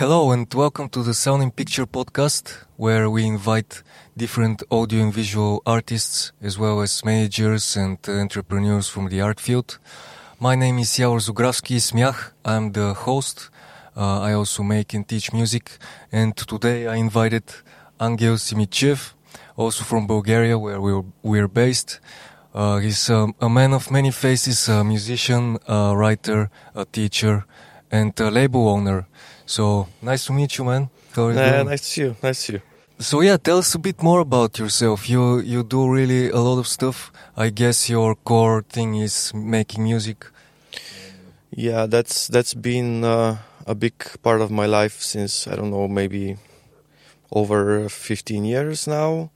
Hello and welcome to the Sound in Picture podcast, where we invite different audio and visual artists, as well as managers and entrepreneurs from the art field. My name is Yavor Zografski SMYAH. I'm the host. Uh, I also make and teach music. And today I invited Angel Simitchiev, also from Bulgaria, where we're, we're based. Uh, he's um, a man of many faces, a musician, a writer, a teacher, and a label owner. So nice to meet you, man. How are you uh, Nice to see you. Nice to see you. So yeah, tell us a bit more about yourself. You you do really a lot of stuff. I guess your core thing is making music. Yeah, that's that's been uh, a big part of my life since I don't know maybe over 15 years now.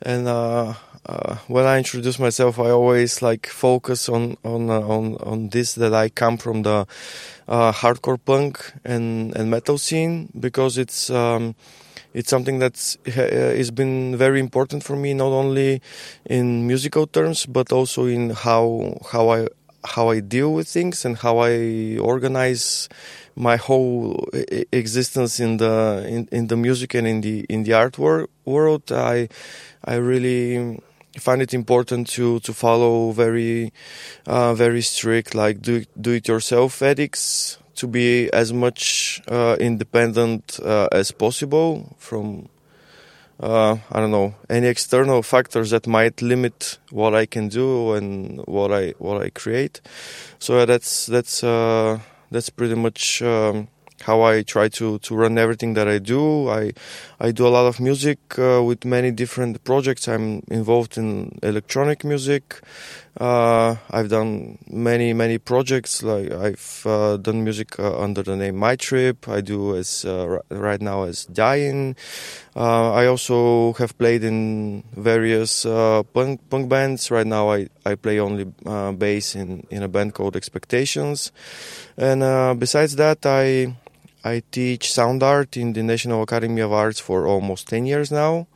And uh, uh, when I introduce myself, I always like focus on on uh, on on this that I come from the uh, hardcore punk and and metal scene because it's. Um, it's something that's has been very important for me, not only in musical terms, but also in how how I how I deal with things and how I organize my whole existence in the in, in the music and in the in the art wor- world. I I really find it important to to follow very uh, very strict like do do it yourself ethics to be as much uh, independent uh, as possible from uh, I don't know any external factors that might limit what I can do and what I what I create. So that's that's uh, that's pretty much. Um, how I try to, to run everything that I do. I I do a lot of music uh, with many different projects. I'm involved in electronic music. Uh, I've done many many projects. Like I've uh, done music uh, under the name My Trip. I do as uh, right now as Dying. Uh, I also have played in various punk punk bands. Right now I, I play only bass in in a band called Expectations. And besides that, I I teach sound art in the National Academy of Arts for almost 10 years now,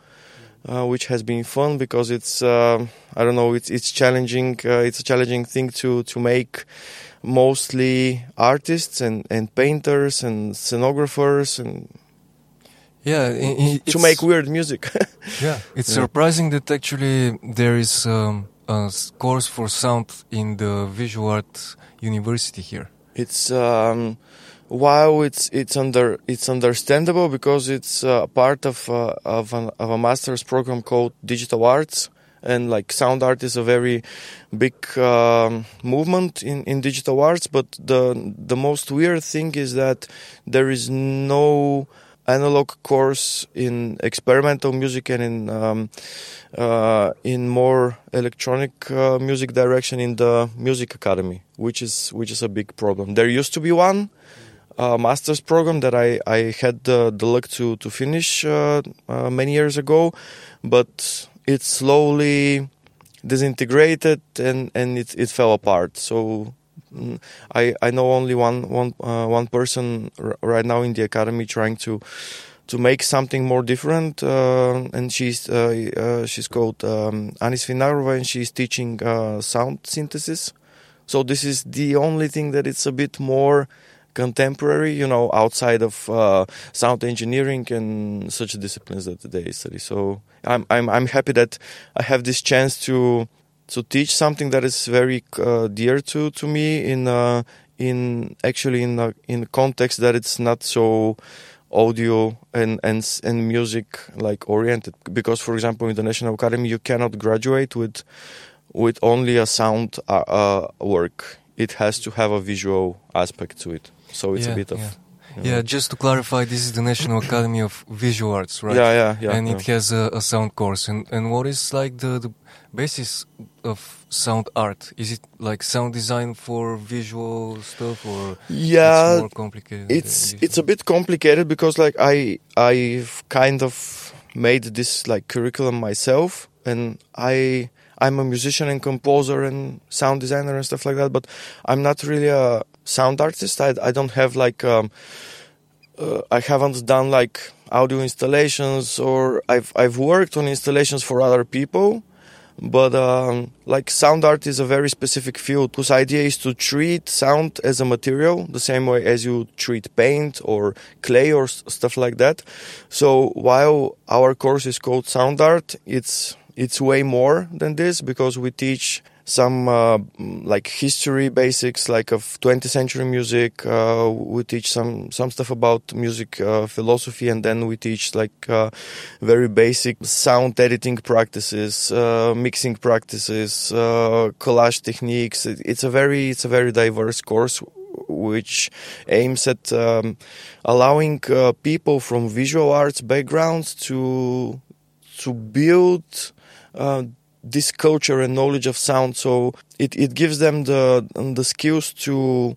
uh, which has been fun because it's, uh, I don't know, it's, it's challenging. Uh, it's a challenging thing to, to make mostly artists and, and painters and scenographers and yeah, to make weird music. yeah, it's yeah. surprising that actually there is um, a course for sound in the visual art university here. It's um, while it's it's under it's understandable because it's uh, part of uh, of, an, of a master's program called digital arts. And like sound art is a very big um, movement in, in digital arts. But the the most weird thing is that there is no analog course in experimental music and in um, uh, in more electronic uh, music direction in the music academy which is which is a big problem. There used to be one uh, master's program that I, I had the, luck to, to finish uh, uh, many years ago, but it slowly disintegrated and, and it, it fell apart. So mm, I, I know only one, one, uh, one person r- right now in the academy trying to to make something more different. Uh, and she's uh, she's called um, Anis Finarova, and she's teaching sound synthesis. So this is the only thing that it's a bit more contemporary, you know, outside of uh, sound engineering and such disciplines that they study. So I'm I'm I'm happy that I have this chance to to teach something that is very uh, dear to to me in uh, in actually in a, in context that it's not so audio and and and music like oriented. Because for example in the national academy you cannot graduate with with only a sound uh, uh work. It has to have a visual aspect to it so it's yeah, a bit of. Yeah. You know. yeah. just to clarify, this is the National Academy of Visual Arts, right? Yeah, yeah, yeah. And yeah. it has a, a, sound course. And, and what is like the, the basis of sound art? Is it like sound design for visual stuff, or yeah, it's more complicated? It's it's a bit complicated because like I I've kind of made this like curriculum myself, and I I'm a musician and composer and sound designer and stuff like that, but I'm not really a sound artist. I, I don't have like um, uh, I haven't done like audio installations or I've I've worked on installations for other people, but um, like sound art is a very specific field whose idea is to treat sound as a material the same way as you treat paint or clay or stuff like that so while our course is called sound art it's it's way more than this because we teach some uh, like history basics like of 20th century music uh, we teach some some stuff about music uh, philosophy and then we teach like uh, very basic sound editing practices uh, mixing practices uh, collage techniques. It's a very it's a very diverse course which aims at um, allowing people from visual arts backgrounds to to build this culture and knowledge of sound. So it, it gives them the the skills to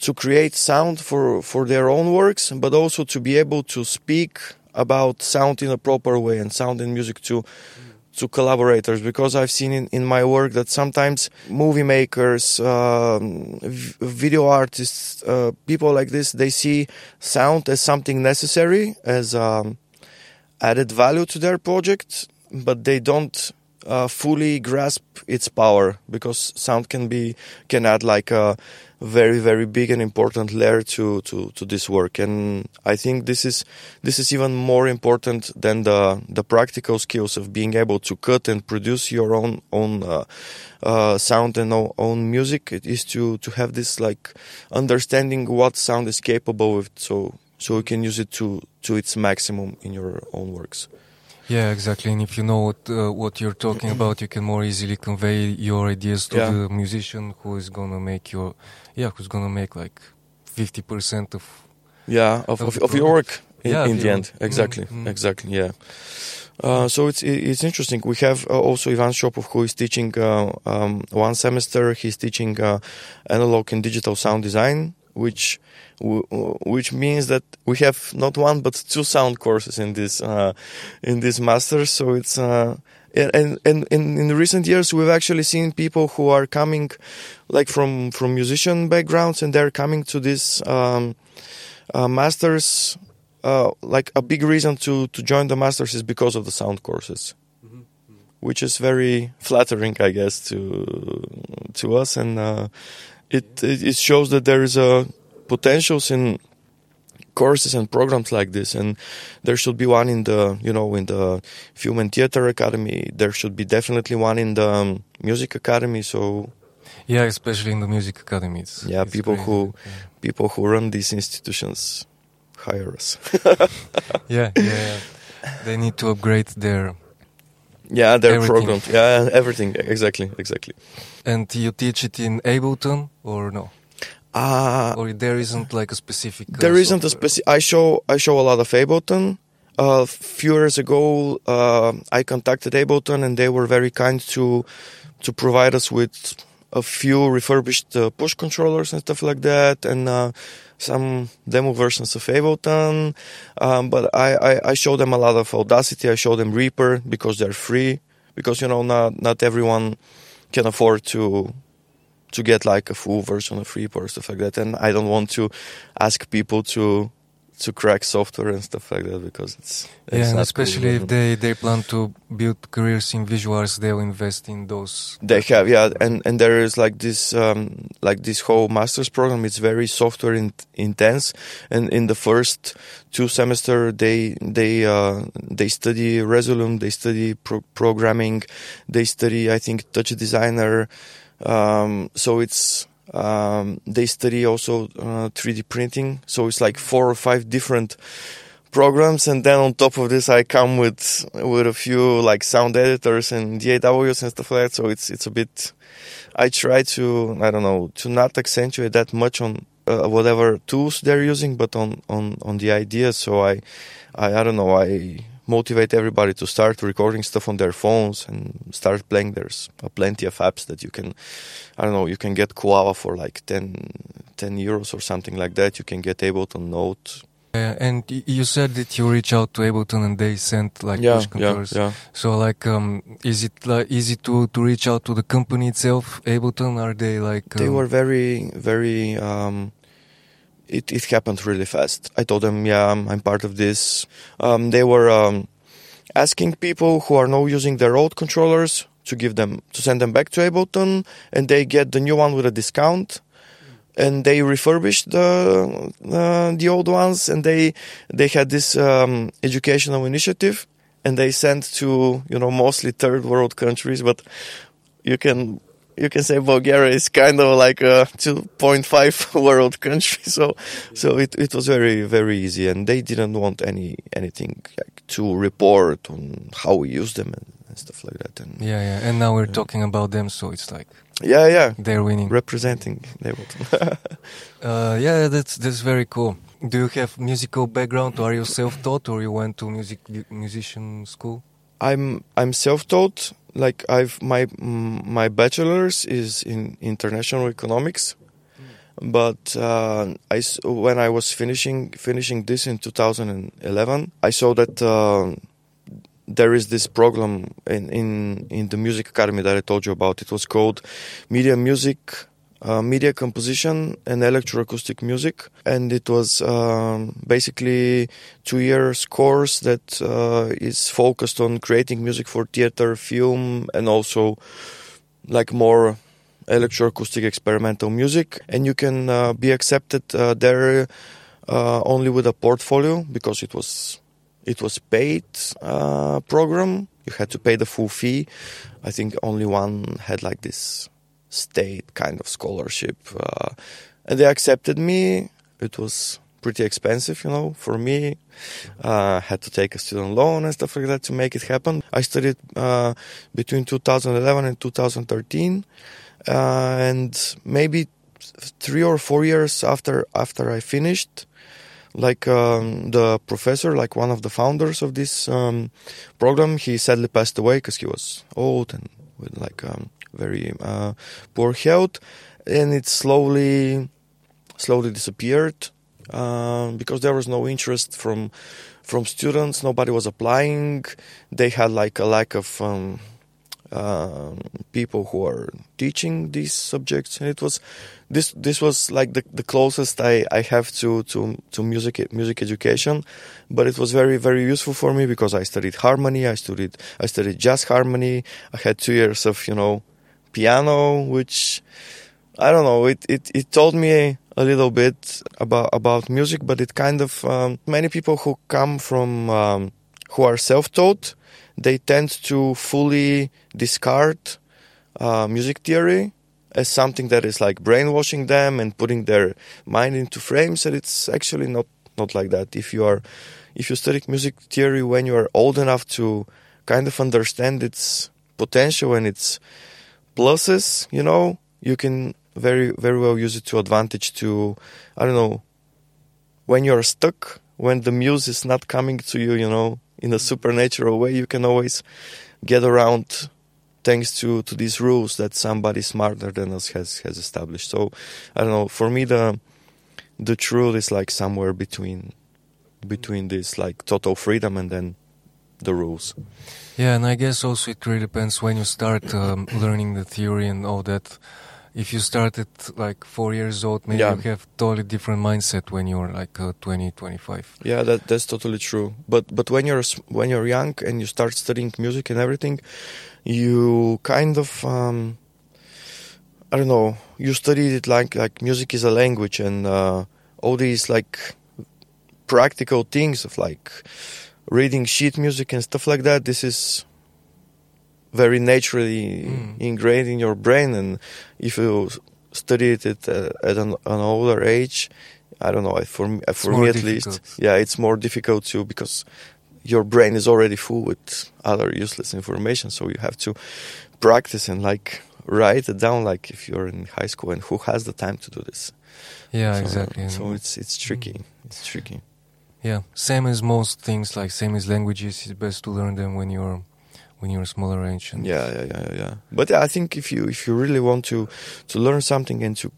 to create sound for for their own works, but also to be able to speak about sound in a proper way and sound in music to to collaborators because I've seen in, in my work that sometimes movie makers, um, video artists, uh, people like this, they see sound as something necessary, as um, added value to their project, but they don't uh, fully grasp its power because sound can be can add like a very very big and important layer to to to this work. And i think this is this is even more important than the the practical skills of being able to cut and produce your own own uh, uh, sound and own music. It is to to have this like understanding what sound is capable of so so you can use it to to its maximum in your own works yeah, exactly. And if you know what uh, what you're talking about, you can more easily convey your ideas to yeah. the musician who is gonna make your yeah, who's gonna make like fifty percent of yeah of of, of your work in, yeah, in the end. Exactly, mm-hmm. exactly. Yeah. Uh, so it's it's interesting. We have uh, also Ivan Shopov who is teaching uh, um, one semester. He's teaching uh, analog and digital sound design, which which means that we have not one but two sound courses in this uh, in this master. So it's uh, and, and, and in recent years we've actually seen people who are coming like from from musician backgrounds and they're coming to this um, uh, masters. Uh, like a big reason to to join the masters is because of the sound courses. Mm-hmm. Which is very flattering, I guess, to to us, and uh, it it shows that there is a potentials in courses and programs like this and there should be one in the you know in the film and theater academy there should be definitely one in the um, music academy so yeah especially in the music academies yeah it's people crazy. who yeah. people who run these institutions hire us yeah, yeah, yeah they need to upgrade their yeah their everything. programs yeah everything exactly exactly and you teach it in ableton or no uh, or there isn't like a specific. Uh, there isn't a specific. I show I show a lot of Ableton. Uh, a few years ago, uh, I contacted Ableton, and they were very kind to to provide us with a few refurbished uh, push controllers and stuff like that, and uh, some demo versions of Ableton. Um, but I, I, I show them a lot of Audacity. I show them Reaper because they're free. Because you know, not not everyone can afford to to get like a full version of Reaper or stuff like that. And I don't want to ask people to to crack software and stuff like that because it's, it's yeah, and especially cool. if they they plan to build careers in visual arts, they'll invest in those. They have yeah, and and there is like this um, like this whole master's program. It's very software in, intense, and in the first two semester they they uh, they study Resolume, they study pro- programming, they study I think Touch Designer. Um, so it's um, they study also uh, 3D printing. So it's like four or five different programs, and then on top of this, I come with with a few like sound editors and DAWs and stuff like that. So it's it's a bit. I try to I don't know to not accentuate that much on uh, whatever tools they're using, but on on on the ideas. So I I I don't know I motivate everybody to start recording stuff on their phones and start playing. There's plenty of apps that you can, I don't know, you can get Koala for like 10, 10 euros or something like that. You can get Ableton Note. Uh, and you said that you reach out to Ableton and they send like yeah, push controllers. Yeah, yeah. So like, um, is it like easy to, to reach out to the company itself, Ableton? Are they like? Um... They were very, very, um, it, it happened really fast. I told them, yeah, I'm, part of this. Um, they were um, asking people who are now using their old controllers to give them to send them back to Ableton, and they get the new one with a discount. And they refurbished the uh, the old ones, and they they had this um, educational initiative, and they sent to you know mostly third world countries, but you can you can say Bulgaria is kind of like a 2.5 world country. So, so it, it was very, very easy. And they didn't want any, anything like to report on how we use them and, and stuff like that. And yeah, yeah. And now we're yeah. talking about them. So it's like, yeah, yeah. They're winning. Representing Ableton. uh, yeah, that's, that's very cool. Do you have musical background or are you self-taught or you went to music, musician school? I'm, I'm self-taught like I've my my bachelor's is in international economics, but uh, I when I was finishing finishing this in 2011, I saw that uh, there is this program in, in in the music academy that I told you about. It was called Media Music uh, media composition and electroacoustic music, and it was um, basically two years course that uh, is focused on creating music for theater, film, and also like more electroacoustic experimental music. And you can uh, be accepted uh, there uh, only with a portfolio because it was it was paid uh, program. You had to pay the full fee. I think only one had like this state kind of scholarship. Uh, and they accepted me. It was pretty expensive, you know, for me. Uh, had to take a student loan and stuff like that to make it happen. I studied uh, between 2011 and 2013, uh, and maybe three or four years after after I finished, like um, the professor, like one of the founders of this um, program, he sadly passed away because he was old and with like um, very uh, poor health, and it slowly, slowly disappeared uh, because there was no interest from from students. Nobody was applying. They had like a lack of um, uh, people who are teaching these subjects, and it was this this was like the, the closest I, I have to, to to music music education, but it was very very useful for me because I studied harmony, I studied I studied jazz harmony. I had two years of you know piano, which I don't know. It it it told me a little bit about about music, but it kind of um, many people who come from um, who are self-taught, they tend to fully discard uh, music theory as something that is like brainwashing them and putting their mind into frames. And it's actually not not like that. If you are if you study music theory when you are old enough to kind of understand its potential and its pluses, you know, you can very very well use it to advantage to I don't know when you're stuck, when the muse is not coming to you, you know, in a supernatural way, you can always get around thanks to, to these rules that somebody smarter than us has, has established. So I don't know, for me the the truth is like somewhere between between this like total freedom and then the rules. Yeah, and I guess also it really depends when you start um, learning the theory and all that. If you started like four years old, maybe yeah. you have totally different mindset when you're like uh, 20, 25. Yeah, that that's totally true. But but when you're when you're young and you start studying music and everything, you kind of um, I don't know. You study it like like music is a language and uh, all these like practical things of like reading sheet music and stuff like that, this is very naturally mm. ingrained in your brain. And if you study it at, uh, at an, an, older age, I don't know, for me, for me at difficult. least, yeah, it's more difficult to because your brain is already full with other useless information. So you have to practice and like write it down, like if you're in high school and who has the time to do this. Yeah, so, exactly. So it's it's tricky. It's tricky. Yeah, same as most things, like same as languages, it's best to learn them when you're when you're a smaller age. And yeah, yeah, yeah, yeah. But yeah, I think if you if you really want to to learn something and to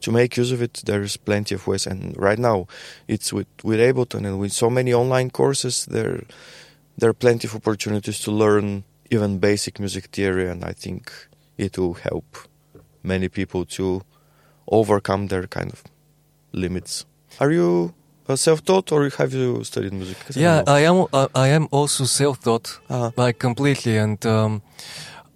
to make use of it, there's plenty of ways. And right now, it's with with Ableton and with so many online courses, there there are plenty of opportunities to learn even basic music theory. And I think it will help many people to overcome their kind of limits. Are you self-taught or have you studied music? Yeah, I, I am. Uh, I am also self-taught, uh-huh. like completely. And um,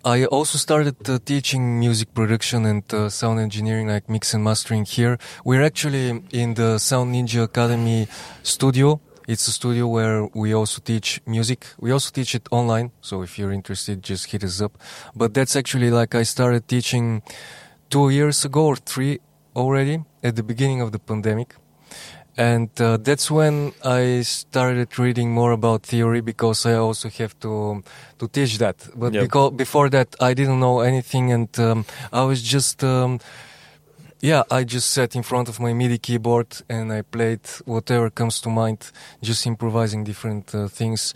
I also started uh, teaching music production and uh, sound engineering, like mix and mastering here. We're actually in the Sound Ninja Academy studio. It's a studio where we also teach music. We also teach it online. So if you're interested, just hit us up. But that's actually like I started teaching two years ago or three already at the beginning of the pandemic and uh, that's when I started reading more about theory because I also have to to teach that. But Yep. because before that, I didn't know anything, and um, I was just um, yeah, I just sat in front of my MIDI keyboard and I played whatever comes to mind, just improvising different uh, things.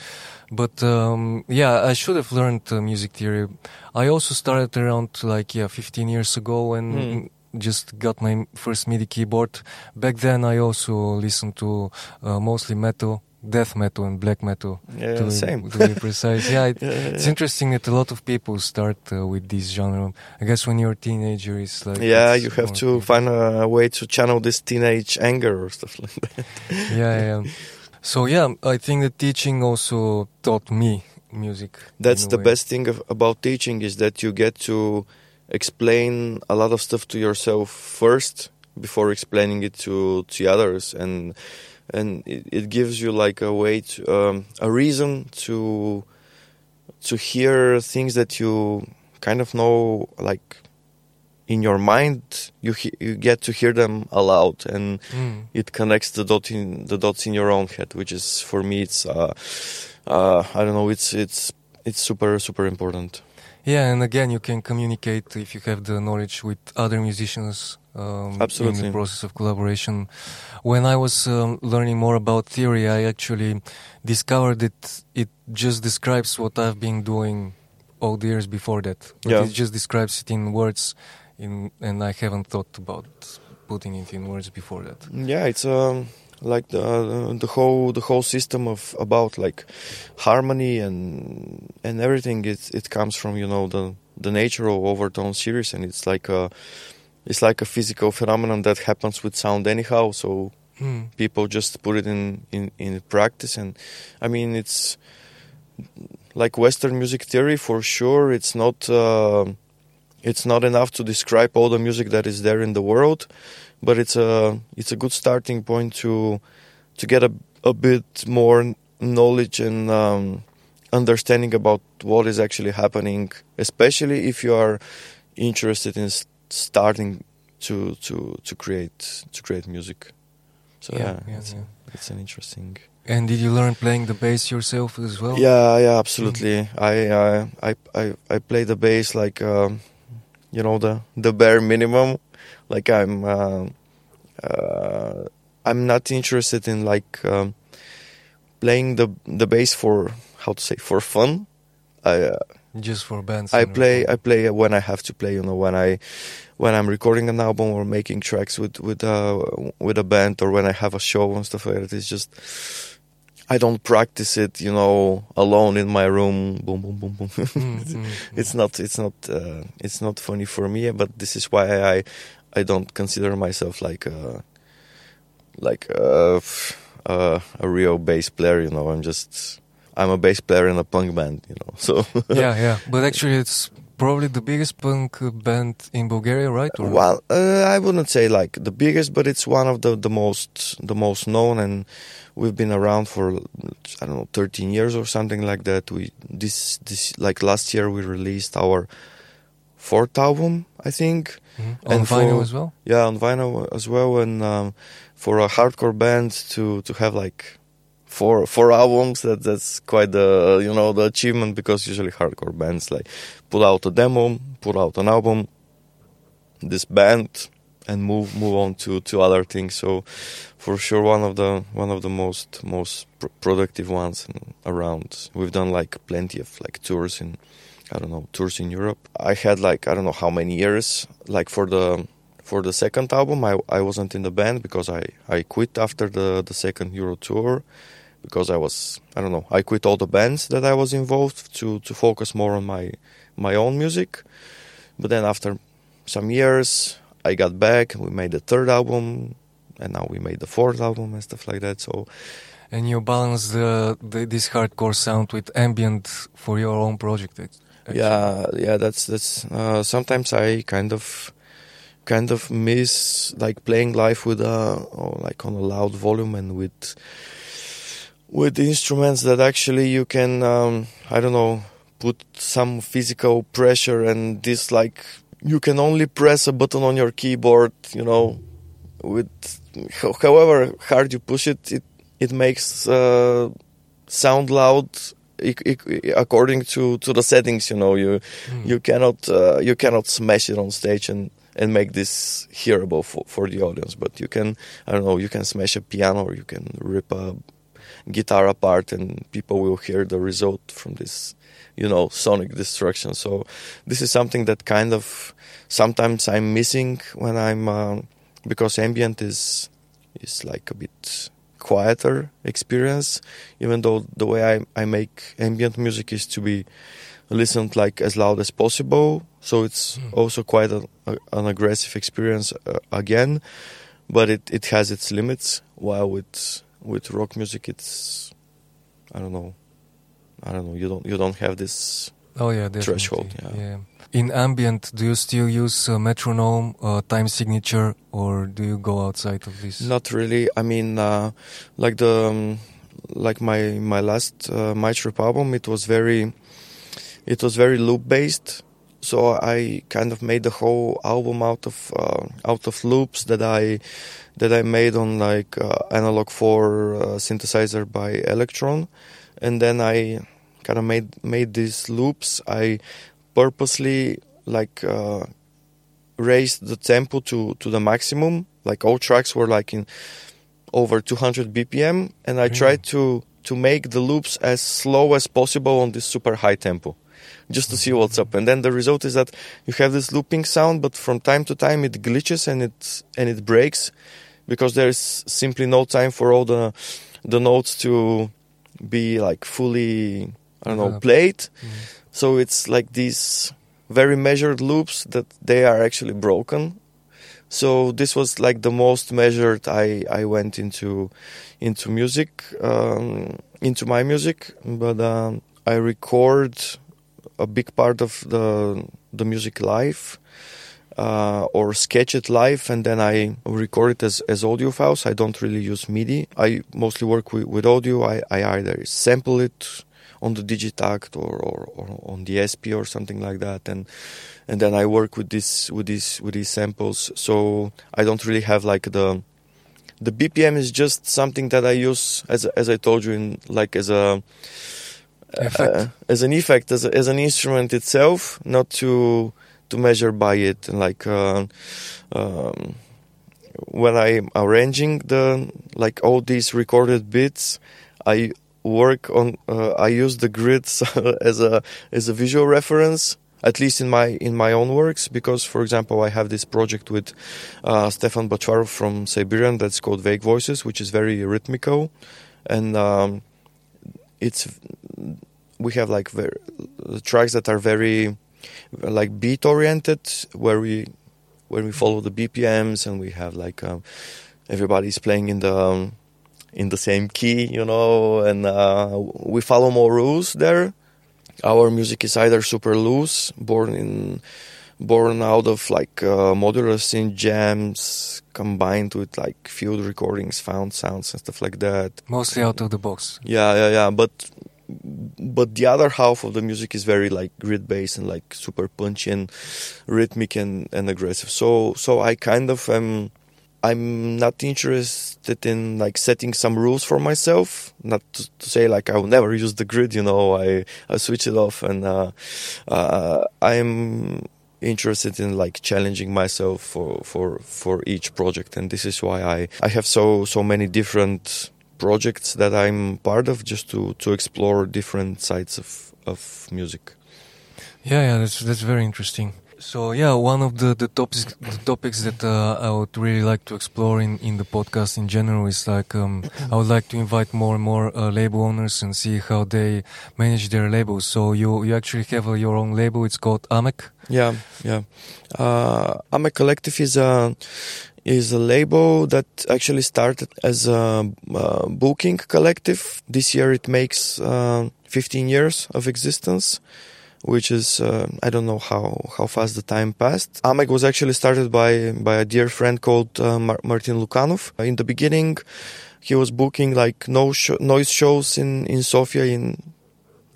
But um, yeah, I should have learned uh, music theory. I also started around like yeah, 15 years ago and Hmm. Just got my first MIDI keyboard. Back then, I also listened to uh, mostly metal, death metal, and black metal. Yeah, to, be- same. to be precise, yeah, it, Yeah, yeah, it's interesting that a lot of people start uh, with this genre. I guess when you're a teenager, it's like yeah, it's you have to people. find a way to channel this teenage anger or stuff like that. yeah, yeah. So yeah, I think the teaching also taught me music. That's the way. best thing of, about teaching is that you get to explain a lot of stuff to yourself first before explaining it to to others and and it, it gives you like a way to um, a reason to to hear things that you kind of know like in your mind you he- you get to hear them aloud and Mm. it connects the dot in the dots in your own head, which is for me it's uh, uh, I don't know it's it's it's super super important. Yeah, and again, you can communicate if you have the knowledge with other musicians um, in the process of collaboration. When I was um, learning more about theory, I actually discovered that it just describes what I've been doing all the years before that. But Yeah. It just describes it in words, in, and I haven't thought about putting it in words before that. Yeah, it's um, like the the whole the whole system of about like harmony and and everything. It it comes from you know the the nature of overtone series, and it's like a it's like a physical phenomenon that happens with sound anyhow. So Mm. people just put it in, in, in practice and i mean it's like western music theory for sure it's not uh, it's not enough to describe all the music that is there in the world but it's a it's a good starting point to to get a, a bit more knowledge and um, understanding about what is actually happening especially if you are interested in starting to to to create to create music so Yeah, yeah, yeah, it's, yeah. it's an interesting And did you learn playing the bass yourself as well? yeah yeah absolutely I, uh, I i i play the bass like um, you know the the bare minimum like i'm uh, uh, i'm not interested in like um, playing the the bass for how to say for fun i uh, Just for bands. I play I play when I have to play. You know, when I when I'm recording an album or making tracks with with uh with a band or when I have a show and stuff like that. It's just I don't practice it. You know, alone in my room. Boom, boom, boom, boom. Mm, mm, it's not it's not uh, it's not funny for me. But this is why I I don't consider myself like a like a, a, a real bass player. You know, I'm just. I'm a bass player in a punk band, you know. So yeah, yeah. But actually, it's probably the biggest punk band in Bulgaria, right? Or Well, uh, I wouldn't say like the biggest, but it's one of the, the most the most known, and we've been around for I don't know 13 years or something like that. We this this like last year we released our fourth album, I think. Mhm. on and vinyl for- as well. Yeah, on vinyl as well, and um, for a hardcore band to to have like four four albums, that that's quite the you know the achievement because usually hardcore bands like put out a demo, put out an album, disband, and move move on to to other things. So for sure, one of the one of the most most pr- productive ones around. We've done like plenty of like tours in I don't know tours in Europe. I had like I don't know how many years like for the for the second album I I wasn't in the band because I I quit after the the second Euro tour because I was I don't know I quit all the bands that I was involved to to focus more on my my own music. But then after some years I got back we made the third album and now we made the fourth album and stuff like that. So And you balance the, the this hardcore sound with ambient for your own project. Yeah, yeah. That's that's. Uh, sometimes I kind of, kind of miss like playing live with a or like on a loud volume and with, with instruments that actually you can. Um, I don't know. Put some physical pressure and this like you can only press a button on your keyboard. You know, with however hard you push it, it it makes uh, sound loud according to to the settings you know you mm. you cannot uh, you cannot smash it on stage and and make this hearable for, for the audience but you can i don't know you can smash a piano or you can rip a guitar apart and people will hear the result from this you know sonic destruction so this is something that kind of sometimes i'm missing when i'm uh, because ambient is is like a bit quieter experience even though the way I, I make ambient music is to be listened like as loud as possible. So it's mm. also quite a, a, an aggressive experience uh, again but it, it has its limits. While with with rock music it's i don't know. I don't know. You don't you don't have this oh yeah threshold yeah. yeah in ambient, do you still use uh, metronome, uh, time signature, or do you go outside of this? Not really. I mean, uh, like the um, like my my last uh, My Trip album, it was very it was very loop based. So I kind of made the whole album out of uh, out of loops that I that I made on like uh, analog four uh, synthesizer by Elektron, and then I kind of made made these loops. I purposely like uh, raised the tempo to to the maximum. Like all tracks were like in over 200 BPM, and I mm. tried to to make the loops as slow as possible on this super high tempo, just to see what's up. And then the result is that you have this looping sound, but from time to time it glitches and it and it breaks because there is simply no time for all the the notes to be like fully I don't know played. Mm. So it's like these very measured loops that they are actually broken. So this was like the most measured I, I went into into music um, into my music, but um, I record a big part of the the music live. Uh, or sketch it live and then I record it as, as audio files. I don't really use MIDI. I mostly work with, with audio. I, I either sample it on the Digitakt or, or, or on the SP or something like that, and and then I work with this with these with these samples. So I don't really have like the the BPM is just something that I use as as I told you in like as a uh, as an effect as a, as an instrument itself, not to to measure by it and like. Uh, um, when I'm arranging the like all these recorded bits, I work on uh, I use the grids as a as a visual reference at least in my in my own works because for example I have this project with uh, Stefan Bacharov from Siberian that's called Vague Voices which is very rhythmical. And um, it's we have like very, tracks that are very like beat oriented where we where we follow the BPMs and we have like um, everybody's playing in the um, in the same key, you know, and uh, we follow more rules there. Our music is either super loose, born in born out of like uh, modular synth jams combined with like field recordings, found sounds and stuff like that. Mostly out of the box. Yeah, yeah, yeah. But but the other half of the music is very like grid based and like super punchy and rhythmic and, and aggressive. So so I kind of am I'm not interested in like setting some rules for myself. Not to, to, say like I will never use the grid. You know, I I switch it off, and uh, uh, I'm interested in like challenging myself for for for each project, and this is why I I have so so many different projects that I'm part of, just to to explore different sides of of music. Yeah, yeah, that's that's very interesting. So yeah, one of the, the topics the topics that uh, I would really like to explore in, in the podcast in general is like um, I would like to invite more and more uh, label owners and see how they manage their labels. So you you actually have uh, your own label. It's called Amek. Yeah, yeah. Uh, Amek Collective is a is a label that actually started as a, a booking collective. This year it makes uh, 15 years of existence which is uh, I don't know how how fast the time passed. Amek was actually started by by a dear friend called uh, Mar- Martin Lukanov. In the beginning, he was booking like no sh- noise shows in in Sofia in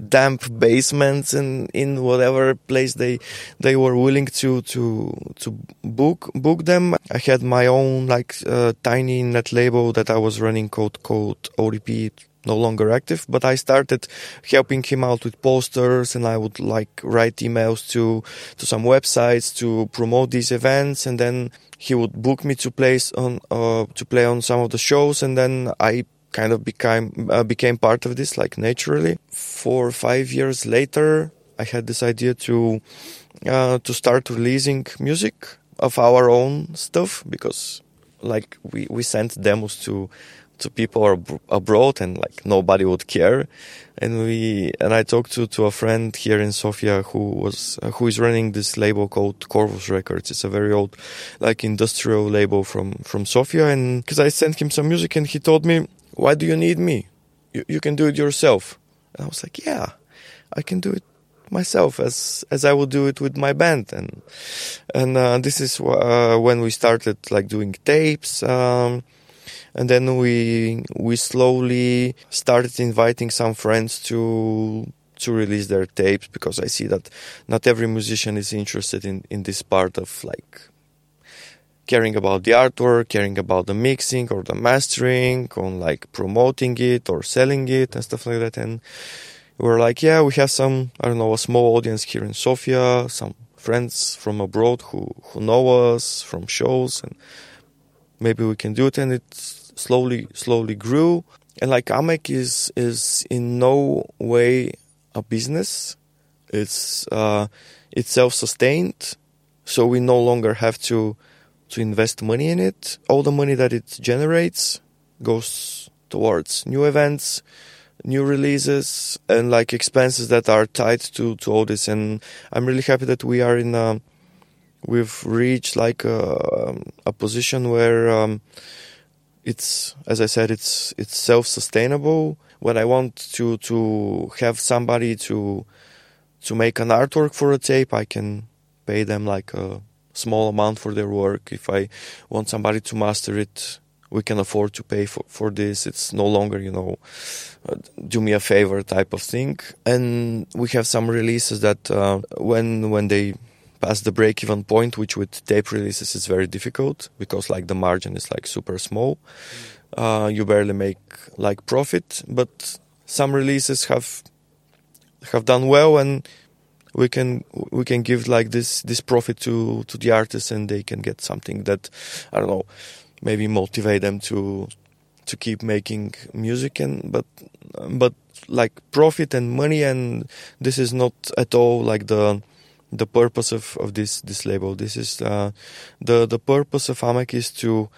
damp basements and in whatever place they they were willing to to to book book them. I had my own like uh, tiny net label that I was running called called ODP no longer active, but I started helping him out with posters and I would like write emails to, to some websites to promote these events. And then he would book me to place on, uh, to play on some of the shows. And then I kind of became, uh, became part of this like naturally. Four or five years later, I had this idea to, uh, to start releasing music of our own stuff because like we, we sent demos to to people ab- abroad and like nobody would care. And we and I talked to to a friend here in Sofia who was uh, who is running this label called Corvus Records. It's a very old like industrial label from from Sofia. And because I sent him some music and he told me why do you need me? You, you can do it yourself. And I was like yeah I can do it myself as as I would do it with my band. And and uh, this is uh, when we started like doing tapes um, and then we we slowly started inviting some friends to to release their tapes because I see that not every musician is interested in in this part of like caring about the artwork, caring about the mixing or the mastering, on like promoting it or selling it and stuff like that. And we're like, yeah, we have some, I don't know, a small audience here in Sofia, some friends from abroad who, who know us from shows and maybe we can do it. And it's, slowly slowly grew. And like Amek is is in no way a business. It's uh, it's self-sustained. So we no longer have to to invest money in it. All the money that it generates goes towards new events new releases and like expenses that are tied to to all this. And i'm really happy that we are in a we've reached like a, a position where um, it's as I said, it's it's self-sustainable. When I want to to have somebody to to make an artwork for a tape, I can pay them like a small amount for their work. If I want somebody to master it, we can afford to pay for, for this. It's no longer, you know, uh, do me a favor type of thing. And we have some releases that uh, when when they past the break even point, which with tape releases is very difficult because like the margin is like super small. Uh, you barely make like profit, but some releases have have done well and we can we can give like this this profit to to the artists and they can get something that I don't know maybe motivate them to to keep making music and but but like profit and money and this is not at all like the the purpose of, of this this label. This is uh, the the purpose of Amek is to.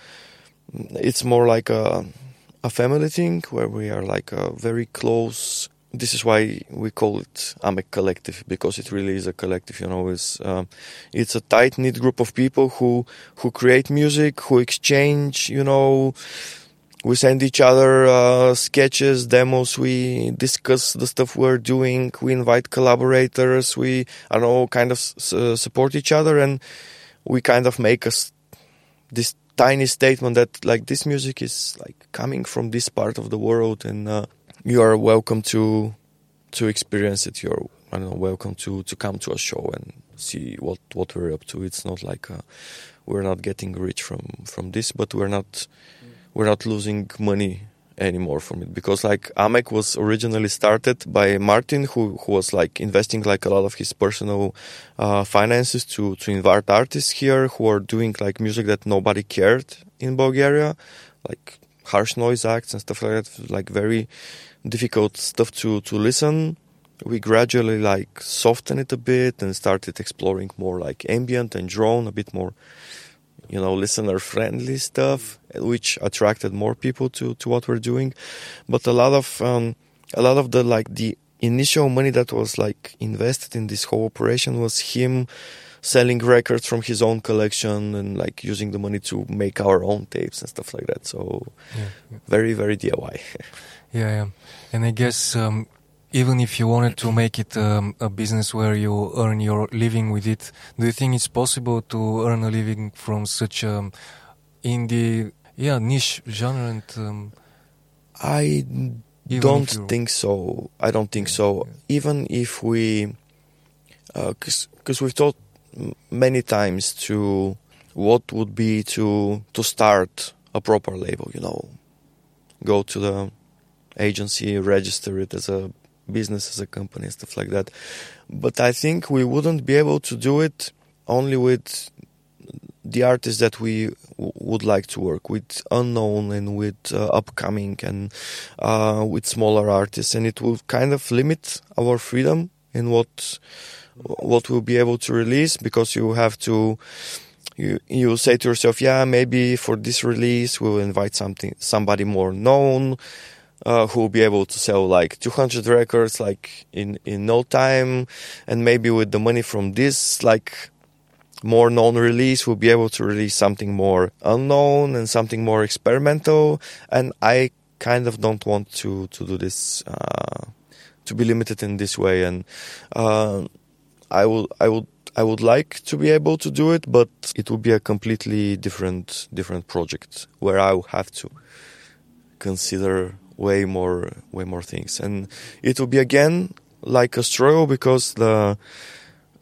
It's more like a a family thing where we are like a very close. This is why we call it Amek Collective because it really is a collective. You know, it's uh, it's a tight knit group of people who who create music, who exchange. You know we send each other uh, sketches, demos. We discuss the stuff we're doing. We invite collaborators. We, I know, kind of uh, support each other, and we kind of make us this tiny statement that like this music is like coming from this part of the world, and uh, you are welcome to to experience it. You're, I don't know, welcome to to come to a show and see what what we're up to. It's not like uh, we're not getting rich from from this, but we're not we're not losing money anymore from it. Because like Amek was originally started by Martin who, who was like investing like a lot of his personal uh, finances to, to invite artists here who are doing like music that nobody cared in Bulgaria like harsh noise acts and stuff like that like very difficult stuff to, to listen. We gradually like softened it a bit and started exploring more like ambient and drone a bit more you know listener friendly stuff which attracted more people to to what we're doing. But a lot of um, a lot of the like the initial money that was like invested in this whole operation was him selling records from his own collection and like using the money to make our own tapes and stuff like that. So yeah, yeah. very very diy yeah, yeah. And i guess um, even if you wanted to make it um, a business where you earn your living with it, do you think it's possible to earn a living from such a indie, yeah, niche genre? And um, I don't think so. I don't think so. Yeah. Even if we, because uh, we've thought many times to what would be to to start a proper label. You know, go to the agency, register it as a business, as a company, stuff like that. But I think we wouldn't be able to do it only with the artists that we would like to work with, unknown and with uh, upcoming and uh, with smaller artists, and it will kind of limit our freedom in what what we'll be able to release because you have to you you say to yourself, yeah, maybe for this release we'll invite something somebody more known uh, who will be able to sell like 200 records like in in no time, and maybe with the money from this like more known release we'll be able to release something more unknown and something more experimental. And i kind of don't want to to do this uh, to be limited in this way. And uh, i will i would I would like to be able to do it, but it would be a completely different different project where I will have to consider way more way more things, and it will be again like a struggle because the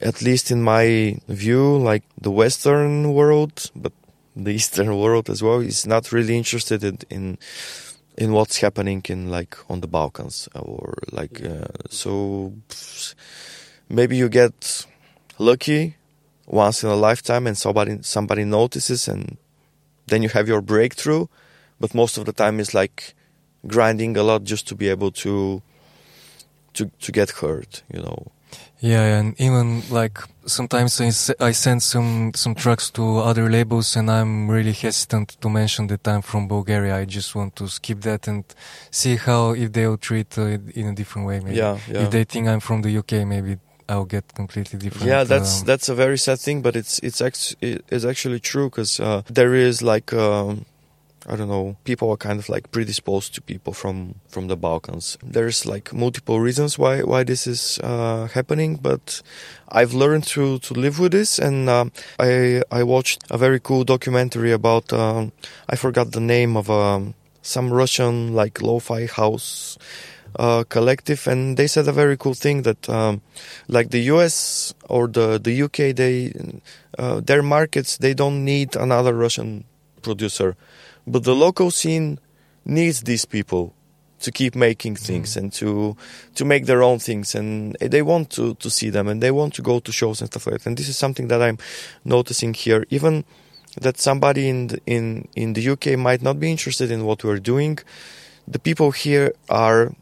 at least in my view, like the Western world, but the Eastern world as well, is not really interested in, in in what's happening in like on the Balkans or like uh, so maybe you get lucky once in a lifetime and somebody somebody notices and then you have your breakthrough but most of the time it's like grinding a lot just to be able to to to get heard you know yeah and even like sometimes I, I send some some tracks to other labels and i'm really hesitant to mention that i'm from bulgaria i just want to skip that and see how if they'll treat uh, it in a different way maybe yeah, yeah. if they think i'm from the uk maybe I'll get completely different. Yeah, that's um, that's a very sad thing, but it's it's it's actually true because uh, there is like um, I don't know, people are kind of like predisposed to people from from the Balkans. There's like multiple reasons why why this is uh, happening, but I've learned to to live with this, and uh, I I watched a very cool documentary about um, I forgot the name of um, some Russian like lo-fi house uh, collective, and they said a very cool thing that, um, like the U.S. or the the U.K., they uh, their markets they don't need another Russian producer, but the local scene needs these people to keep making things mm. and to to make their own things and they want to to see them and they want to go to shows and stuff like that and this is something that i'm noticing here even that somebody in the, in in the UK might not be interested in what we're doing the people here are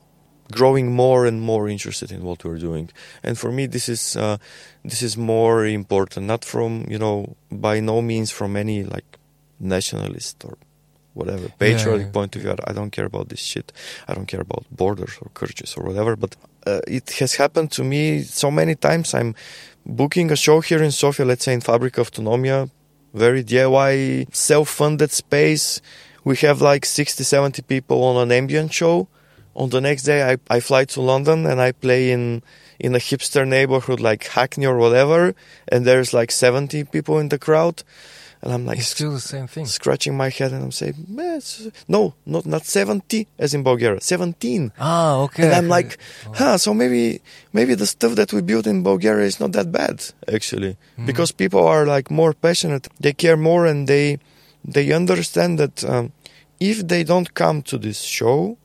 growing more and more interested in what we're doing. And for me, this is uh, this is more important. Not from you know, by no means from any like nationalist or whatever patriotic yeah, point of view. I don't care about this shit. I don't care about borders or churches or whatever. But uh, it has happened to me so many times. I'm booking a show here in Sofia, let's say in Fabrica Autonomia, very DIY, self-funded space. We have like 60, 70 people on an ambient show on the next day I, I fly to London and I play in in a hipster neighborhood like Hackney or whatever, and there's like 70 people in the crowd, and I'm like it's still the same thing, scratching my head, and I'm saying, no, not not 70 as in Bulgaria, 17. Ah, okay. And I'm like, oh. huh, so maybe maybe the stuff that we built in Bulgaria is not that bad actually, mm-hmm. because people are like more passionate, they care more, and they they understand that um, if they don't come to this show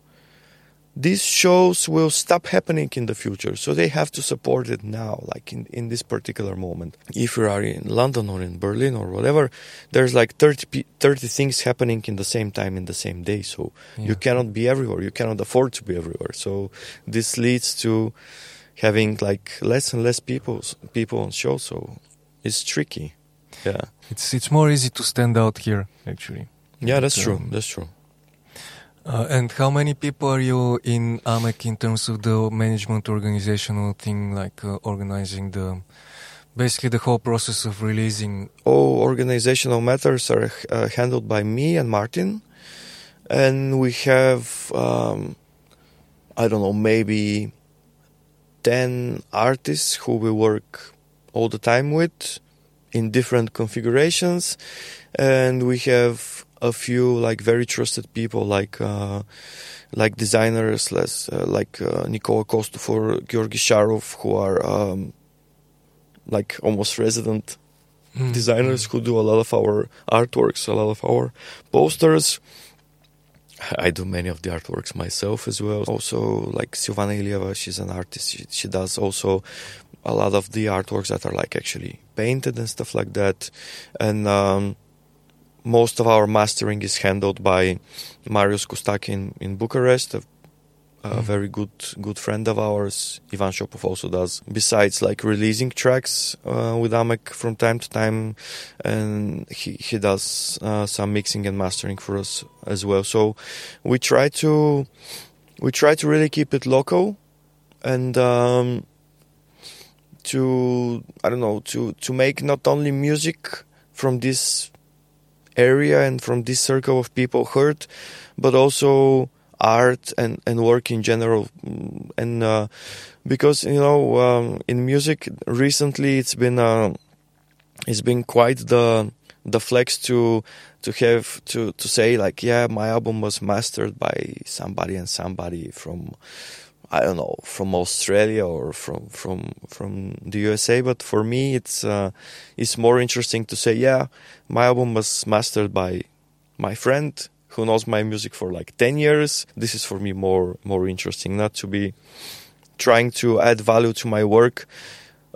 these shows will stop happening in the future. So they have to support it now, like in, in this particular moment. If you are in London or in Berlin or whatever, there's like 30, 30 things happening in the same time in the same day. So yeah. you cannot be everywhere. You cannot afford to be everywhere. So this leads to having like less and less people people on show. So it's tricky. Yeah. It's it's more easy to stand out here actually. Yeah, that's true. Um, that's true. Uh, and how many people are you in Amek in terms of the management organizational thing, like uh, organizing the basically the whole process of releasing? All organizational matters are uh, handled by me and Martin, and we have um, I don't know maybe 10 artists who we work all the time with in different configurations and we have a few like very trusted people like uh, like designers less uh, like uh, Nikola Kostov or Georgi Sharov who are um, like almost resident mm. designers who do a lot of our artworks a lot of our posters I do many of the artworks myself as well. Also, like Silvana Ilieva, she's an artist. She, she does also a lot of the artworks that are like actually painted and stuff like that. And um, most of our mastering is handled by Marius Kostaki in, in Bucharest, a, a mm. very good good friend of ours. Ivan Shopov also does. Besides, like releasing tracks uh, with Amek from time to time, and he he does uh, some mixing and mastering for us as well. So we try to we try to really keep it local, and. Um, to I don't know to to make not only music from this area and from this circle of people heard, but also art and and work in general. And uh, because you know um, in music recently it's been uh, it's been quite the the flex to to have to to say like yeah my album was mastered by somebody and somebody from I don't know from Australia or from from from the USA, but for me it's uh, it's more interesting to say, yeah, my album was mastered by my friend who knows my music for like ten years. This is for me more more interesting, not to be trying to add value to my work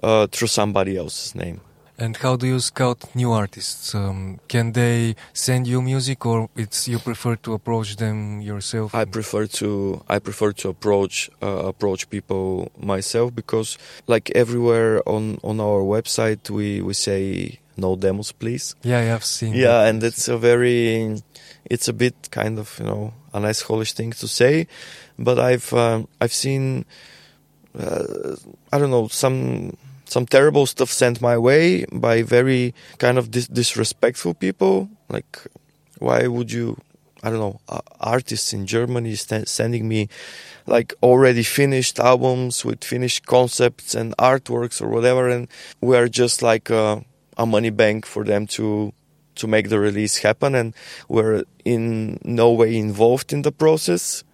uh, through somebody else's name. And how do you scout new artists? Um, can they send you music, or it's you prefer to approach them yourself? I prefer to I prefer to approach uh, approach people myself because, like everywhere on on our website, we we say no demos, please. Yeah, I've seen. Yeah, that. and it's a very it's a bit kind of you know a nice Polish thing to say, but I've um, I've seen uh, I don't know some some terrible stuff sent my way by very kind of dis- disrespectful people. Like, why would you? I don't know. Uh, artists in Germany st- sending me like already finished albums with finished concepts and artworks or whatever, and we're just like a, a money bank for them to to make the release happen, and we're in no way involved in the process.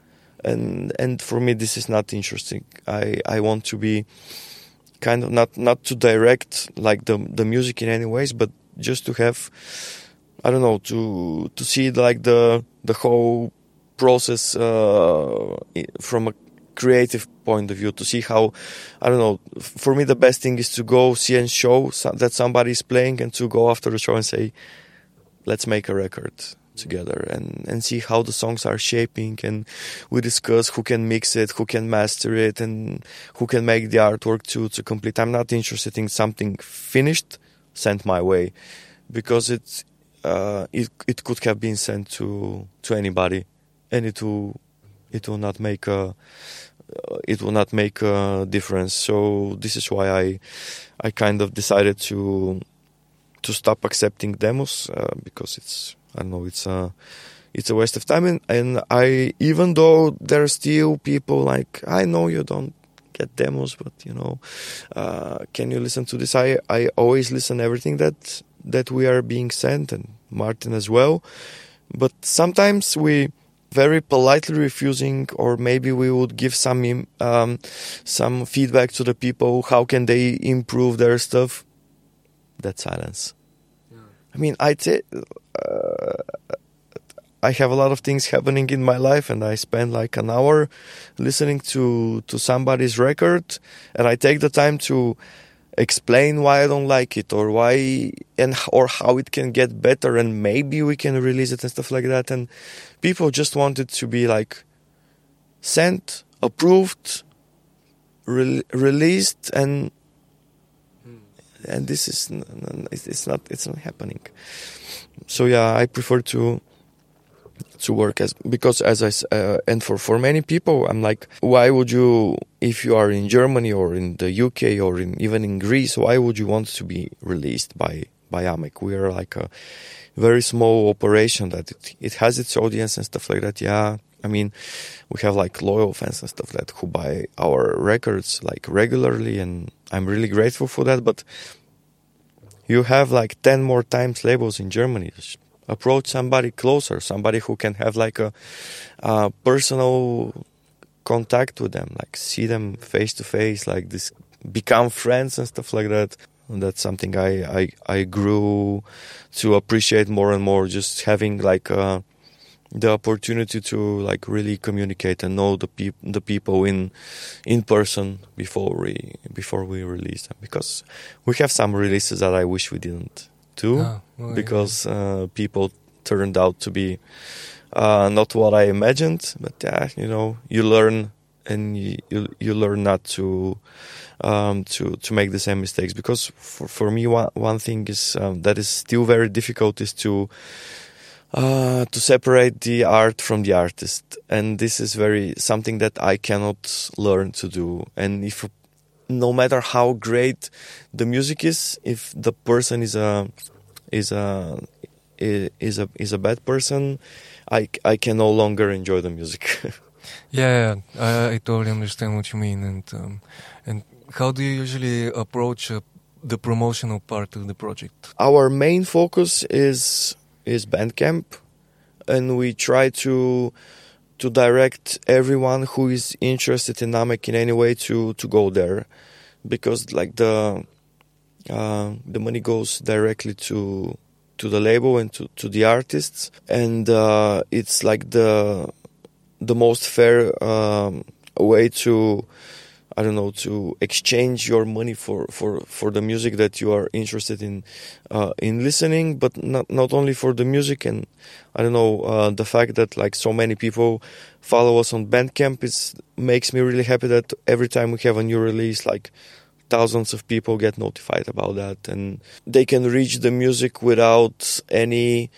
And and for me, this is not interesting. I I want to be kind of not not to direct like the the music in any ways, but just to have I don't know to to see like the the whole process uh, from a creative point of view to see how I don't know. For me, the best thing is to go see and show that somebody is playing, and to go after the show and say, "Let's make a record." Together and, and see how the songs are shaping and we discuss who can mix it, who can master it and who can make the artwork to, to complete. I'm not interested in something finished sent my way because it, uh, it, it could have been sent to, to anybody and it will, it will not make a, uh, it will not make a difference. So this is why I, I kind of decided to, to stop accepting demos uh, because it's I don't know. It's a it's a waste of time, and, and I even though there are still people like I know you don't get demos, but you know, uh, can you listen to this? I I always listen everything that that we are being sent, and Martin as well. But sometimes we very politely refusing, or maybe we would give some um, some feedback to the people. How can they improve their stuff? That silence. I mean, I t- uh, I have a lot of things happening in my life, and I spend like an hour listening to to somebody's record, and I take the time to explain why I don't like it or why and or how it can get better, and maybe we can release it and stuff like that. And people just want it to be like sent, approved, re- released, and and this is it's not it's not happening. So yeah, I prefer to to work as because as I uh, and for for many people, I'm like, why would you if you are in Germany or in the UK or in even in Greece, why would you want to be released by by Amek We are like a very small operation that it, it has its audience and stuff like that. Yeah, I mean, we have like loyal fans and stuff that who buy our records like regularly, and I'm really grateful for that. But you have like 10 more times labels in Germany. Approach somebody closer, somebody who can have like a, a personal contact with them, like see them face to face, like this, become friends and stuff like that. And that's something I, I, I grew to appreciate more and more, just having like, uh, the opportunity to like really communicate and know the peop- the people in in person before we before we release them. Because we have some releases that I wish we didn't do oh, well, because yeah. uh, people turned out to be uh, not what I imagined. But yeah you know you learn and you you, you learn not to um, to to make the same mistakes. Because for for me one one thing is um, that is still very difficult is to uh, to separate the art from the artist, and this is very something that I cannot learn to do. And if no matter how great the music is, if the person is a is a is a is a bad person, I I can no longer enjoy the music. yeah, I, I, totally understand what you mean, and um, and how do you usually approach uh, the promotional part of the project? Our main focus is is Bandcamp, and we try to to direct everyone who is interested in Amek in any way to to go there, because like the uh, the money goes directly to to the label and to, to the artists, and uh, it's like the the most fair um, way to I don't know to exchange your money for, for, for the music that you are interested in uh, in listening, but not not only for the music and I don't know uh, the fact that like so many people follow us on Bandcamp is makes me really happy that every time we have a new release like thousands of people get notified about that and they can reach the music without any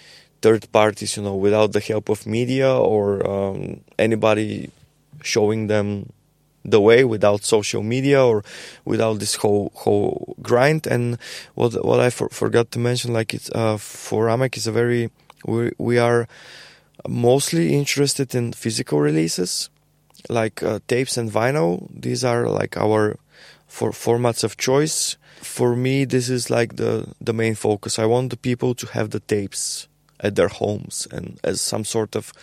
third parties you know without the help of media or um, anybody showing them the way without social media or without this whole whole grind. And what what I for, forgot to mention, like it's uh, for Amek is a very we we are mostly interested in physical releases, like uh, tapes and vinyl. These are like our for formats of choice. For me, this is like the the main focus. I want the people to have the tapes at their homes and as some sort of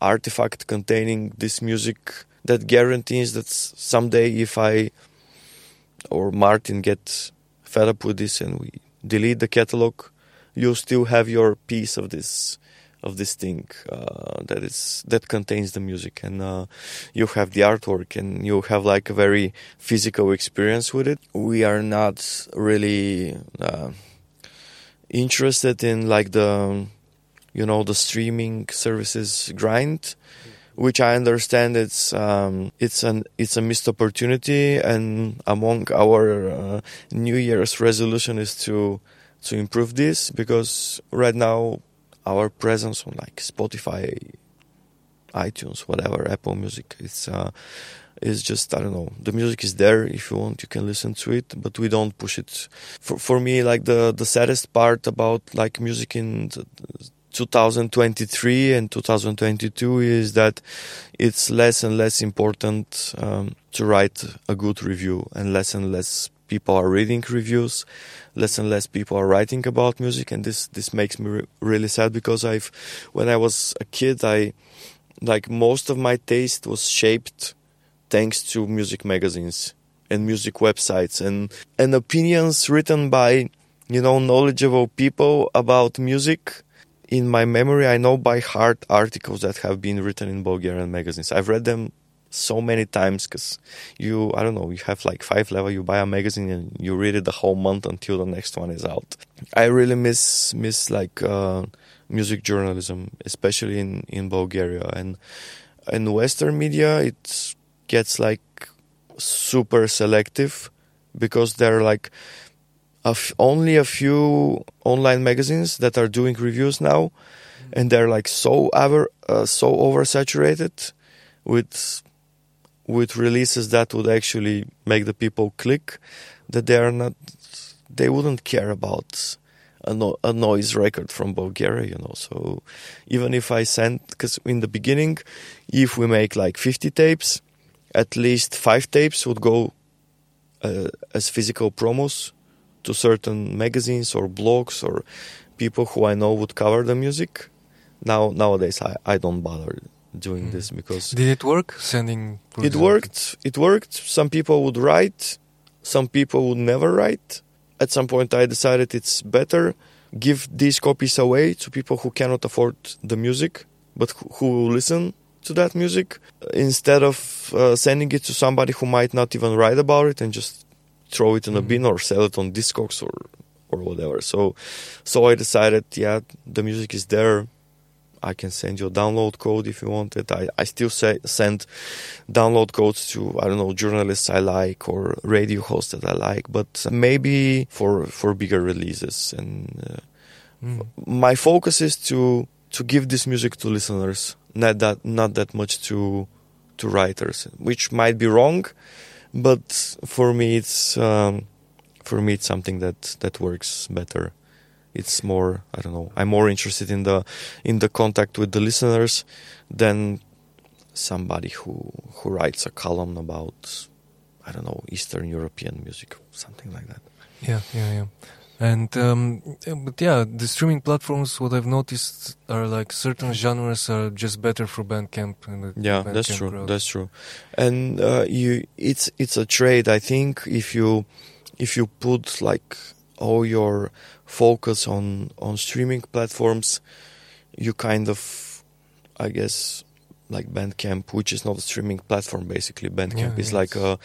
artifact containing this music that guarantees that someday if I or Martin get fed up with this and we delete the catalog, you'll still have your piece of this of this thing uh, that is that contains the music. And uh, you have the artwork and you have like a very physical experience with it. We are not really uh, interested in like the you know the streaming services grind which I understand it's um, it's an it's a missed opportunity, and among our uh, New Year's resolution is to to improve this because right now our presence on like Spotify, iTunes, whatever, Apple Music, it's uh, is just I don't know. The music is there. If you want, you can listen to it, but we don't push it. For for me, like the the saddest part about like music in the, 2023 and 2022 is that it's less and less important um, to write a good review and less and less people are reading reviews less and less people are writing about music. And this this makes me re- really sad because i've when i was a kid i like most of my taste was shaped thanks to music magazines and music websites and and opinions written by you know knowledgeable people about music in my memory, I know by heart articles that have been written in Bulgarian magazines. I've read them so many times because you, I don't know, you have like five level, you buy a magazine and you read it the whole month until the next one is out. I really miss, miss like, uh, music journalism, especially in, in Bulgaria. And in Western media, it gets like super selective because they're like, only a few online magazines that are doing reviews now, and they're like so over uh, so oversaturated with with releases that would actually make the people click that they are not they wouldn't care about a, no, a noise record from Bulgaria, you know. So even if I send, because in the beginning, if we make like 50 tapes, at least five tapes would go uh, as physical promos to certain magazines or blogs or people who I know would cover the music. Now nowadays I, I don't bother doing Mm. this because Did it work? Sending. it example? worked. It worked. Some people would write, some people would never write. At some point, I decided it's better give these copies away to people who cannot afford the music, but who, who will listen to that music instead of uh, sending it to somebody who might not even write about it and just throw it in a Mhm. bin or sell it on Discogs or or whatever. So, so I decided, yeah, the music is there. I can send you a download code if you want it. I, I still say, send download codes to I don't know journalists I like or radio hosts that I like, but maybe for for bigger releases. And uh, Mm. my focus is to to give this music to listeners, not that not that much to to writers, which might be wrong, but for me it's um, for me it's something that that works better. It's more I don't know. I'm more interested in the in the contact with the listeners than somebody who who writes a column about I don't know Eastern European music, something like that. Yeah, yeah, yeah. And um, but yeah, the streaming platforms. What I've noticed are like certain genres are just better for Bandcamp. And the Yeah, Bandcamp that's true. crowd. That's true. And uh, you, it's it's a trade. I think if you if you put like all your focus on on streaming platforms, you kind of, I guess, like Bandcamp, which is not a streaming platform. Basically, Bandcamp Yeah, is yeah, like a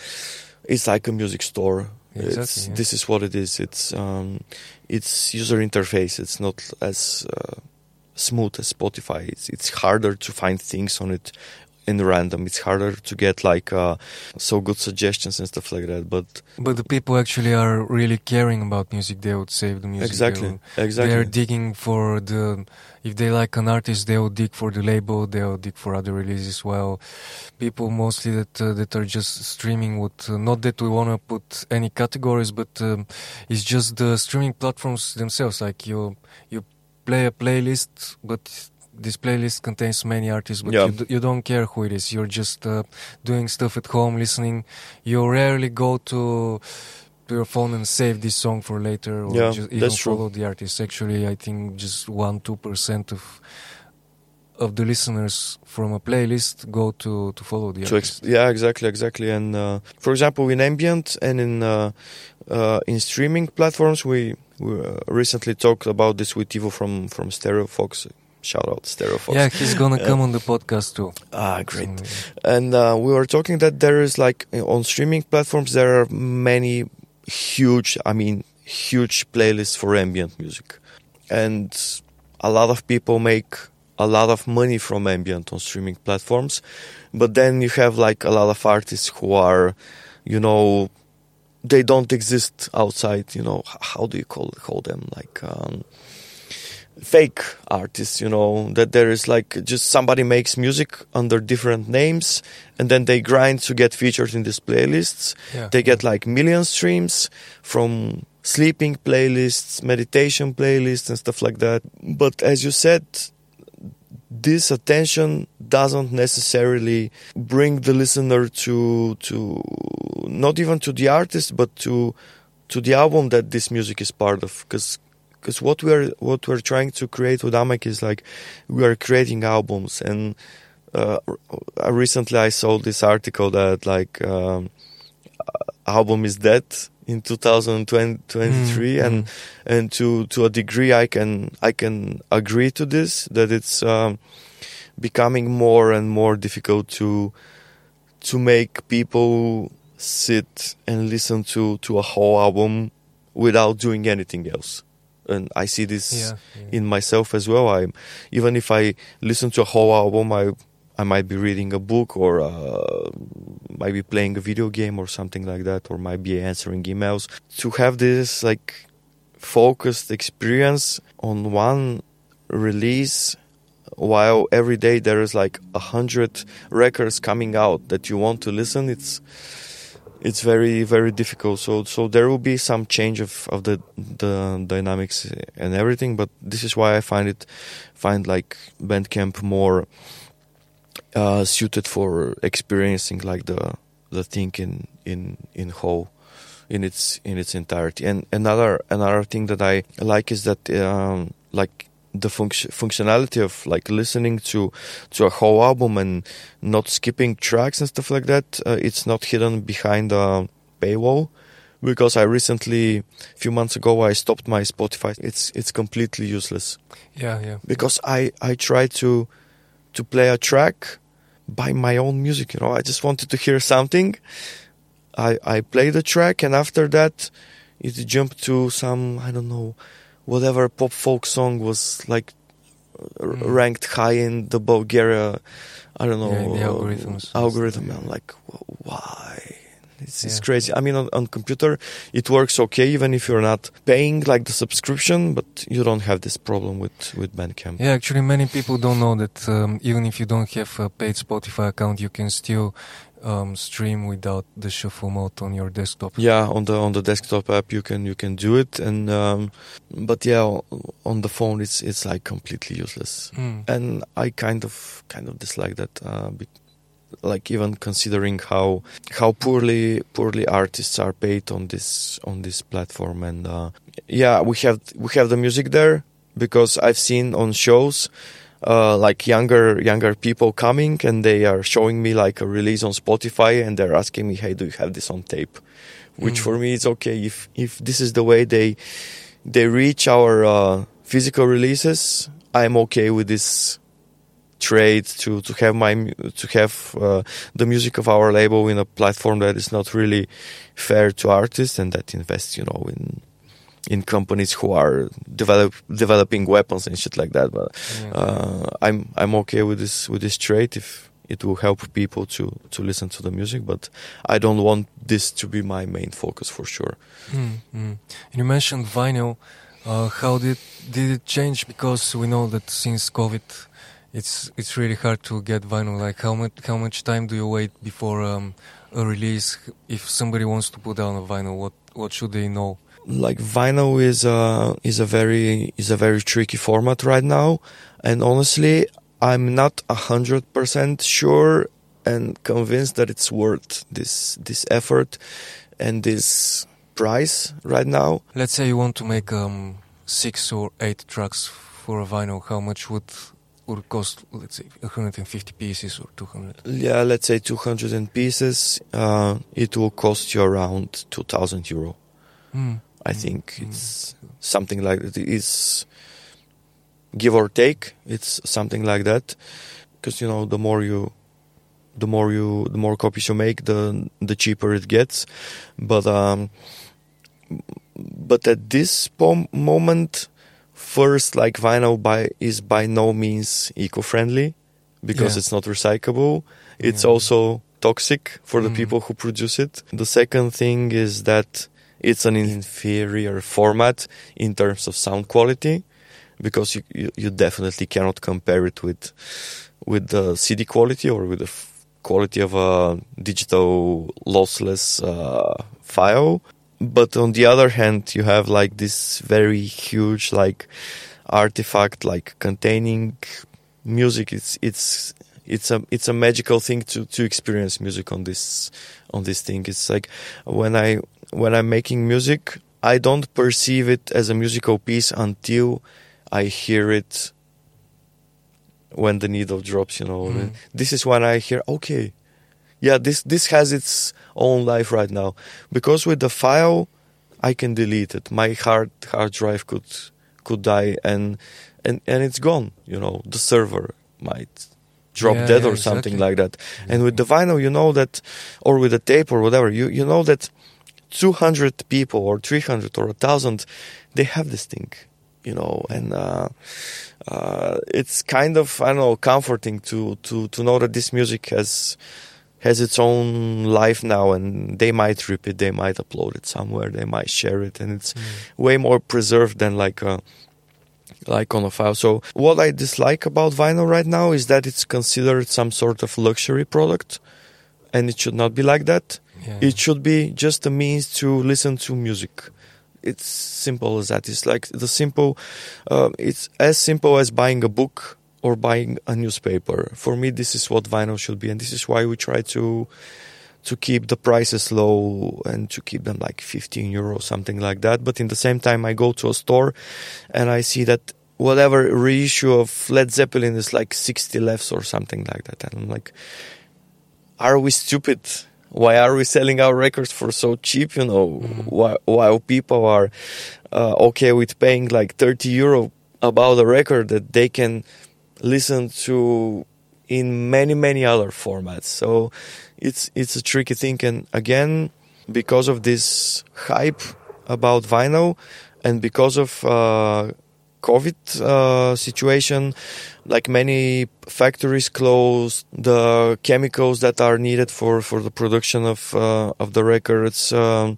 it's like a music store. Exactly, it's, yeah. This is what it is. It's um, it's user interface. It's not as uh, smooth as Spotify. It's it's harder to find things on it in random. It's harder to get like uh, so good suggestions and stuff like that. But But the people actually are really caring about music. They would save the music. They exactly, will- exactly. They're digging for the. If they like an artist, they'll dig for the label. They'll dig for other releases. Well, people mostly that uh, that are just streaming would uh, not that we want to put any categories, but um, it's just the streaming platforms themselves. Like you you play a playlist, but this playlist contains many artists, but Yeah. you, d- you don't care who it is. You're just uh, doing stuff at home, listening. You rarely go to to your phone and save this song for later, or Yeah, just even true. follow the artist. Actually, I think just one two percent of of the listeners from a playlist go to to follow the to artist. ex- yeah exactly exactly and uh, for example in ambient and in uh, uh, in streaming platforms we, we uh, recently talked about this with Ivo from from Stereo Fox shout out Stereo Fox yeah, he's gonna Yeah. come on the podcast too. ah great. And uh, we were talking that there is like on streaming platforms there are many huge i mean huge playlists for ambient music. And a lot of people make a lot of money from ambient on streaming platforms. But then you have like a lot of artists who are you know they don't exist outside you know how do you call call them? Like um fake artists you know that there is like just somebody makes music under different names and then they grind to get featured in these playlists. Yeah, they get like million streams from sleeping playlists meditation playlists and stuff like that. But as you said this attention doesn't necessarily bring the listener to to not even to the artist but to to the album that this music is part of. Because because what we're what we're trying to create with Amek is like we are creating albums and uh, recently I saw this article that like um, album is dead in 2023 Mm, and mm. and to to a degree I can I can agree to this that it's um, becoming more and more difficult to to make people sit and listen to to a whole album without doing anything else and I see this yeah, yeah. in myself as well. I even if I listen to a whole album, I I might be reading a book or uh, might be playing a video game or something like that, or might be answering emails. To have this like focused experience on one release, while every day there is like a hundred records coming out that you want to listen, it's it's very very difficult. So so there will be some change of, of the the dynamics and everything. But this is why I find it find like Bandcamp more uh, suited for experiencing like the the thing in in in whole in its in its entirety. And another another thing that I like is that um, like the func- functionality of like listening to to a whole album and not skipping tracks and stuff like that. Uh, it's not hidden behind a paywall because I recently, a few months ago, I stopped my Spotify. It's it's completely useless. Yeah, yeah. Because I I try to to play a track by my own music. You know, I just wanted to hear something. I I play the track, and after that, it jumped to some I don't know, whatever pop folk song was like mm. ranked high in the Bulgaria. I don't know yeah, the algorithms. Algorithm. I'm like, why? It's, yeah. it's crazy. I mean, on, on computer, it works okay, even if you're not paying like the subscription, but you don't have this problem with, with Bandcamp. Yeah, actually, many people don't know that um, even if you don't have a paid Spotify account, you can still um, stream without the shuffle mode on your desktop. Yeah, on the on the desktop app you can you can do it, and um, but yeah, on the phone it's it's like completely useless, mm. and I kind of kind of dislike that. Uh, like even considering how how poorly poorly artists are paid on this on this platform and uh, yeah we have we have the music there because I've seen on shows uh, like younger younger people coming and they are showing me like a release on Spotify and they're asking me hey do you have this on tape which mm. for me is okay if if this is the way they they reach our uh, physical releases I'm okay with this trade to to have my to have uh, the music of our label in a platform that is not really fair to artists and that invests you know in in companies who are develop developing weapons and shit like that but uh, i'm i'm okay with this with this trade if it will help people to to listen to the music but i don't want this to be my main focus for sure mm, mm. you mentioned vinyl uh, how did did it change because we know that since covid it's it's really hard to get vinyl. Like how much how much time do you wait before um, a release? If somebody wants to put down a vinyl, what what should they know? Like vinyl is a is a very is a very tricky format right now, and honestly, I'm not a hundred percent sure and convinced that it's worth this this effort and this price right now. Let's say you want to make um, six or eight tracks for a vinyl. How much would would cost, let's say, 150 pieces or 200? Yeah, let's say 200 pieces. Uh, it will cost you around 2,000 euro. Mm. I mm. think mm. it's something like that. It's give or take. It's something like that. Because you know, the more you, the more you, the more copies you make, the the cheaper it gets. But um, but at this moment, first like vinyl by is by no means eco-friendly because yeah. it's not recyclable it's yeah. also toxic for the mm. people who produce it the second thing is that it's an inferior format in terms of sound quality because you, you, you definitely cannot compare it with with the cd quality or with the quality of a digital lossless uh, file. But on the other hand you have like this very huge like artifact like containing music. It's it's it's a it's a magical thing to to experience music on this on this thing. It's like when i when i'm making music i don't perceive it as a musical piece until i hear it when the needle drops you know mm. this is when i hear okay yeah, this this has its own life right now because with the file, I can delete it. My hard hard drive could could die and and and it's gone. You know, the server might drop yeah, dead yeah, or something like that. Exactly. And with the vinyl, you know that, or with the tape or whatever, you you know that 200 people or 300 or a thousand, they have this thing, you know, and. Uh, uh, it's kind of I don't know comforting to to to know that this music has has its own life now and they might rip it they might upload it somewhere they might share it and it's mm. way more preserved than like a like on a file so what i dislike about vinyl right now is that it's considered some sort of luxury product and it should not be like that Yeah. It should be just a means to listen to music. It's simple as that. It's like the simple. Uh, it's as simple as buying a book or buying a newspaper. For me, this is what vinyl should be, and this is why we try to to keep the prices low and to keep them like 15 euros, something like that. But in the same time, I go to a store and I see that whatever reissue of Led Zeppelin is like 60 lefts or something like that. And I'm like, are we stupid? Why are we selling our records for so cheap? You know, Mhm. while, while people are uh, okay with paying like 30 euro about a record that they can listen to in many many other formats. So it's it's a tricky thing, and again, because of this hype about vinyl, and because of uh, COVID uh, situation, like many factories closed, the chemicals that are needed for, for the production of uh, of the records. Um,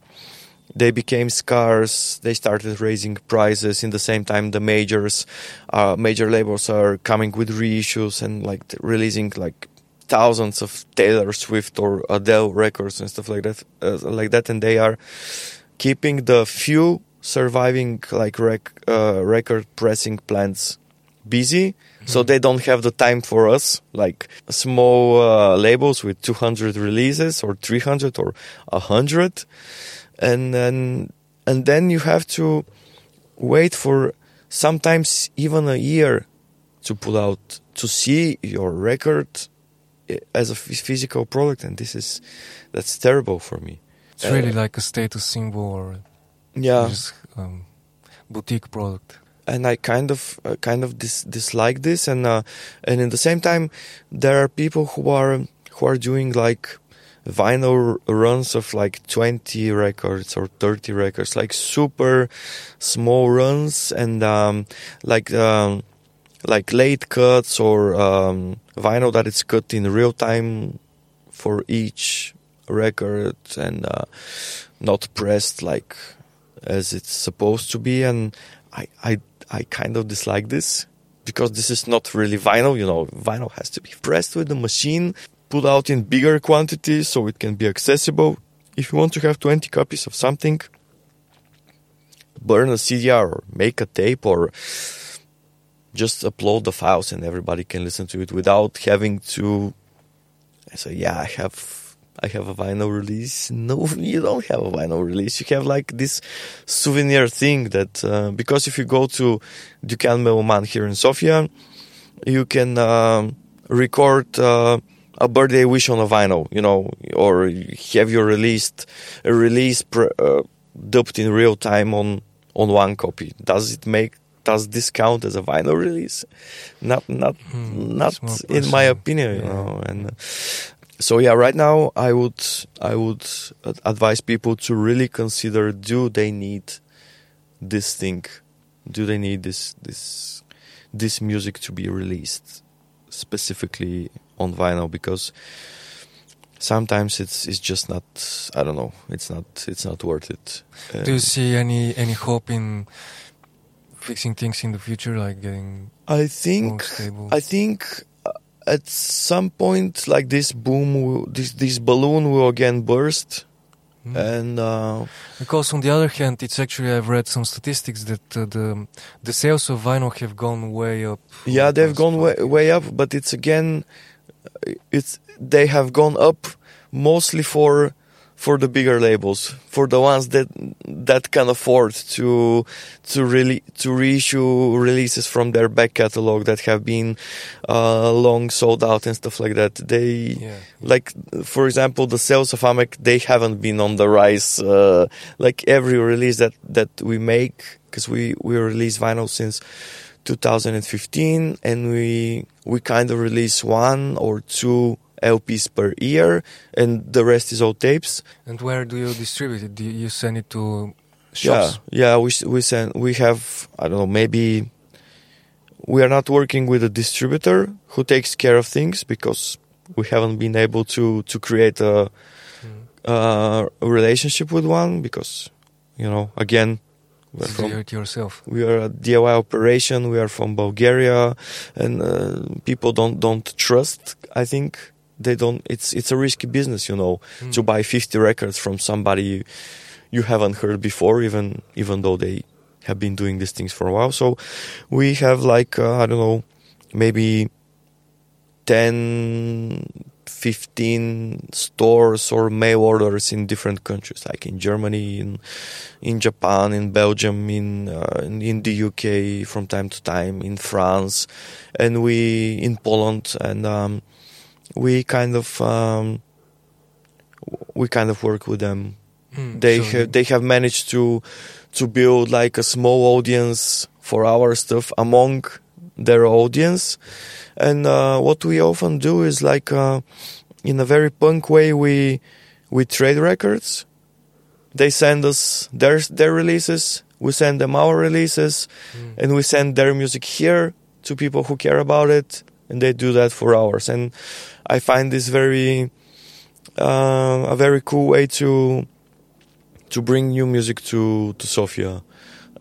they became scarce. They started raising prices. In the same time, the majors, uh, major labels are coming with reissues and like releasing like thousands of Taylor Swift or Adele records and stuff like that, uh, like that, and they are keeping the few surviving like rec- uh, record pressing plants busy. So they don't have the time for us, like small uh, labels with 200 releases or 300 or 100 and then and then you have to wait for sometimes even a year to pull out to see your record as a physical product. And this is that's terrible for me. It's really Uh, like a status symbol or yeah just um, boutique product. and I kind of uh, kind of dis- dislike this and uh, and in the same time there are people who are who are doing like vinyl runs of like 20 records or 30 records like super small runs and um, like um, like lathe cuts or um, vinyl that is cut in real time for each record and uh, not pressed like as it's supposed to be and I, I I kind of dislike this because this is not really vinyl you know. Vinyl has to be pressed with the machine put out in bigger quantities so it can be accessible. If you want to have 20 copies of something burn a CDR or make a tape or just upload the files and everybody can listen to it without having to say yeah I have I have a vinyl release. No, you don't have a vinyl release. You have like this souvenir thing that uh, because if you go to Dukan Meloman here in Sofia, you can um, record uh, a birthday wish on a vinyl, you know, or have your released a release pr- uh, dubbed in real time on on one copy. Does it make does this count as a vinyl release? Not not Hmm, not in my opinion, you Yeah. know. And uh, so yeah, right now I would I would advise people to really consider: Do they need this thing? Do they need this this this music to be released specifically on vinyl? Because sometimes it's it's just not I don't know it's not it's not worth it. Do you see any any hope in fixing things in the future, like getting I think? I think at some point, like this boom, will, this this balloon will again burst, Hmm. and uh, Because on the other hand, it's actually I've read some statistics that uh, the the sales of vinyl have gone way up. yeah, they've gone way, way up, but it's again, it's they have gone up mostly for for the bigger labels, for the ones that that can afford to to really to reissue releases from their back catalog that have been uh, long sold out and stuff like that. They Yeah. like for example the sales of Amek they haven't been on the rise uh, like every release that that we make because we we release vinyl since 2015 and we we kind of release one or two LPs per year and the rest is all tapes And where do you distribute it? Do you send it to shops? yeah yeah. we we send we have I don't know maybe we are not working with a distributor who takes care of things because we haven't been able to to create a Hmm. uh, a relationship with one because you know again we're So you do from yourself. we are a DIY operation we are from Bulgaria and uh, people don't don't trust I think they don't. It's it's a risky business, you know, Mm. to buy 50 records from somebody you, haven't heard before, even even though they have been doing these things for a while. So we have like uh, I don't know, maybe 10, 15 stores or mail orders in different countries, like in Germany, in in Japan, in Belgium, in uh, in, in the UK from time to time, in France, and we in Poland, and um, we kind of um, we kind of work with them. Mm, they so have they have managed to to build like a small audience for our stuff among their audience. And uh, what we often do is like uh, in a very punk way we we trade records. They send us their their releases. We send them our releases. Mm. and we send their music here to people who care about it and they do that for hours. and i find this very uh, a very cool way to to bring new music to to Sofia,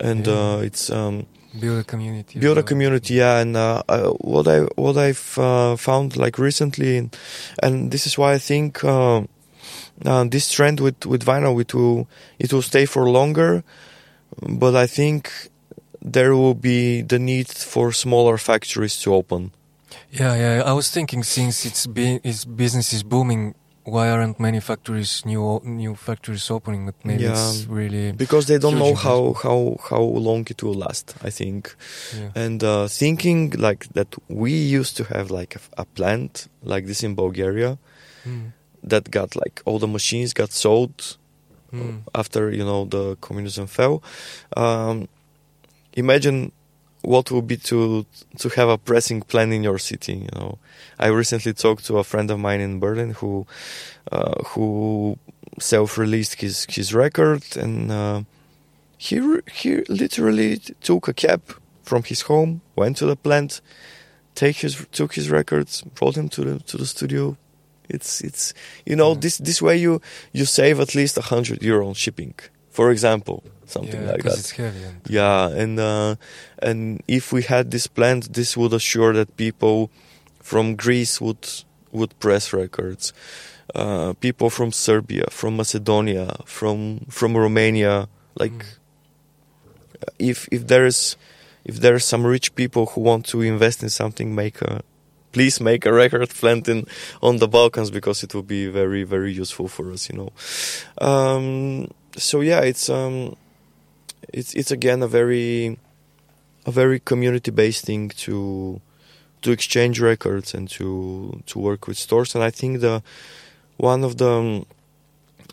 and Yeah. uh, it's um, build a community. build a community. Yeah, and uh, uh, what I what I've uh, found like recently, and this is why I think uh, uh, this trend with with vinyl it will it will stay for longer, but I think there will be the need for smaller factories to open. Yeah, yeah. I was thinking since it's be, its business is booming, why aren't many factories new new factories opening? But maybe it's really because they don't know how, how how long it will last. I think. yeah. and uh, thinking like that we used to have like a, a plant like this in bulgaria Mm, that got like all the machines got sold mm, after you know the communism fell um, imagine what would be to to have a pressing plant in your city you know? I recently talked to a friend of mine in berlin who uh, who self-released his his record and uh, he he literally took a cab from his home went to the plant take his took his records brought him to the to the studio. It's it's you know Yeah. this this way you you save at least a hundred euro on shipping for example something yeah, like that it's heavy. And, yeah, and uh, and if we had this plant, this would assure that people from Greece would would press records, uh, people from Serbia, from Macedonia, from from Romania. Like, Mm. if if there is if there are some rich people who want to invest in something, make a please make a record plant in on the Balkans because it will be very very useful for us, you know. Um, so yeah, it's um, it's it's again a very a very community based thing to to exchange records and to to work with stores. And I think the one of the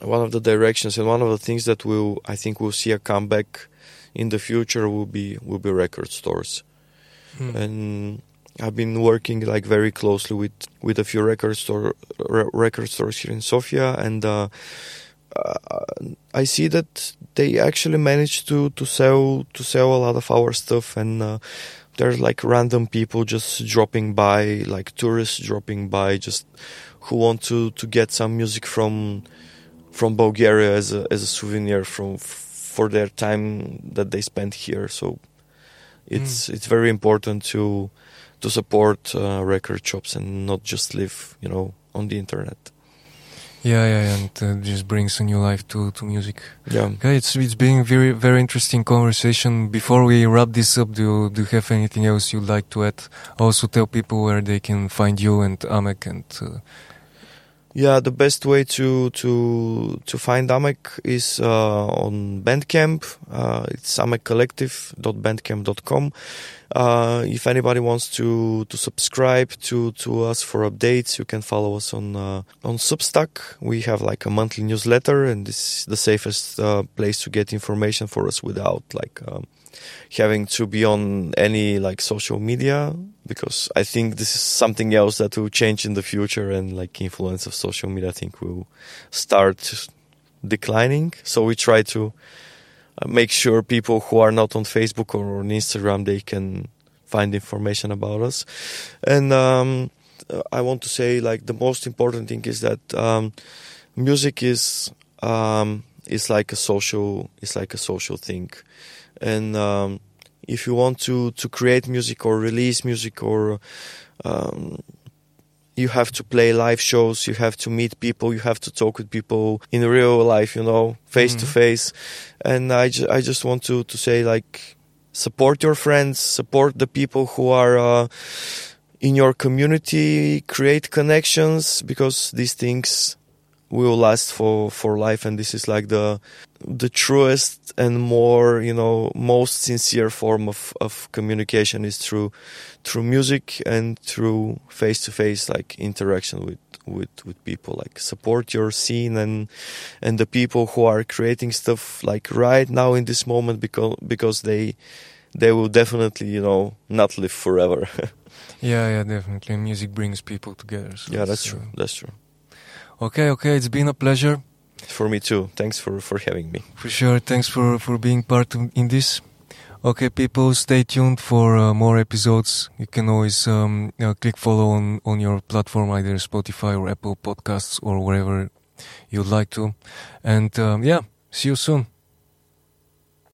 one of the directions and one of the things that will I think we'll see a comeback in the future will be will be record stores. Mm. and I've been working like very closely with with a few record store re- record stores here in Sofia, and uh, I see that they actually managed to to sell to sell a lot of our stuff, and uh, there's like random people just dropping by, like tourists dropping by, just who want to to get some music from from Bulgaria as a as a souvenir from for their time that they spent here. So it's it's very important to to support uh, record shops and not just live, you know, on the internet. Yeah, yeah, and uh, just brings a new life to, to music. Yeah. Okay, it's it's been very very interesting conversation. Before we wrap this up, do you, do you have anything else you'd like to add? Also, tell people where they can find you and Amek and uh, Yeah, the best way to to to find Amek is uh, on Bandcamp. Uh, it's amekcollective.bandcamp.com. Uh, if anybody wants to to subscribe to to us for updates, you can follow us on uh, on Substack. We have like a monthly newsletter, and this is the safest uh, place to get information for us without like. Um, having to be on any like social media because I think this is something else that will change in the future and like influence of social media I think will start declining. So we try to uh, make sure people who are not on Facebook or on Instagram they can find information about us. And um, I want to say like the most important thing is that um, music is um, is like a social is like a social thing and um, if you want to to create music or release music or um, you have to play live shows, you have to meet people, you have to talk with people in real life, you know, face to face. And I, ju- I just want to, to say like, support your friends, support the people who are uh, in your community, create connections because these things will last for, for life. And this is like the, the truest and more, you know, most sincere form of, of communication is through, through music and through face to face, like interaction with, with, with people, like support your scene and, and the people who are creating stuff like right now in this moment because, because they, they will definitely, you know, not live forever. Yeah, yeah, definitely. Music brings people together. So yeah, that's true. uh, That's true. Okay, okay, it's been a pleasure. For me too. Thanks for, for having me. For sure. Thanks for, for being part in this. Okay, people, stay tuned for uh, more episodes. You can always um, uh, click follow on, on your platform, either Spotify or Apple Podcasts or wherever you'd like to. And um, yeah, see you soon.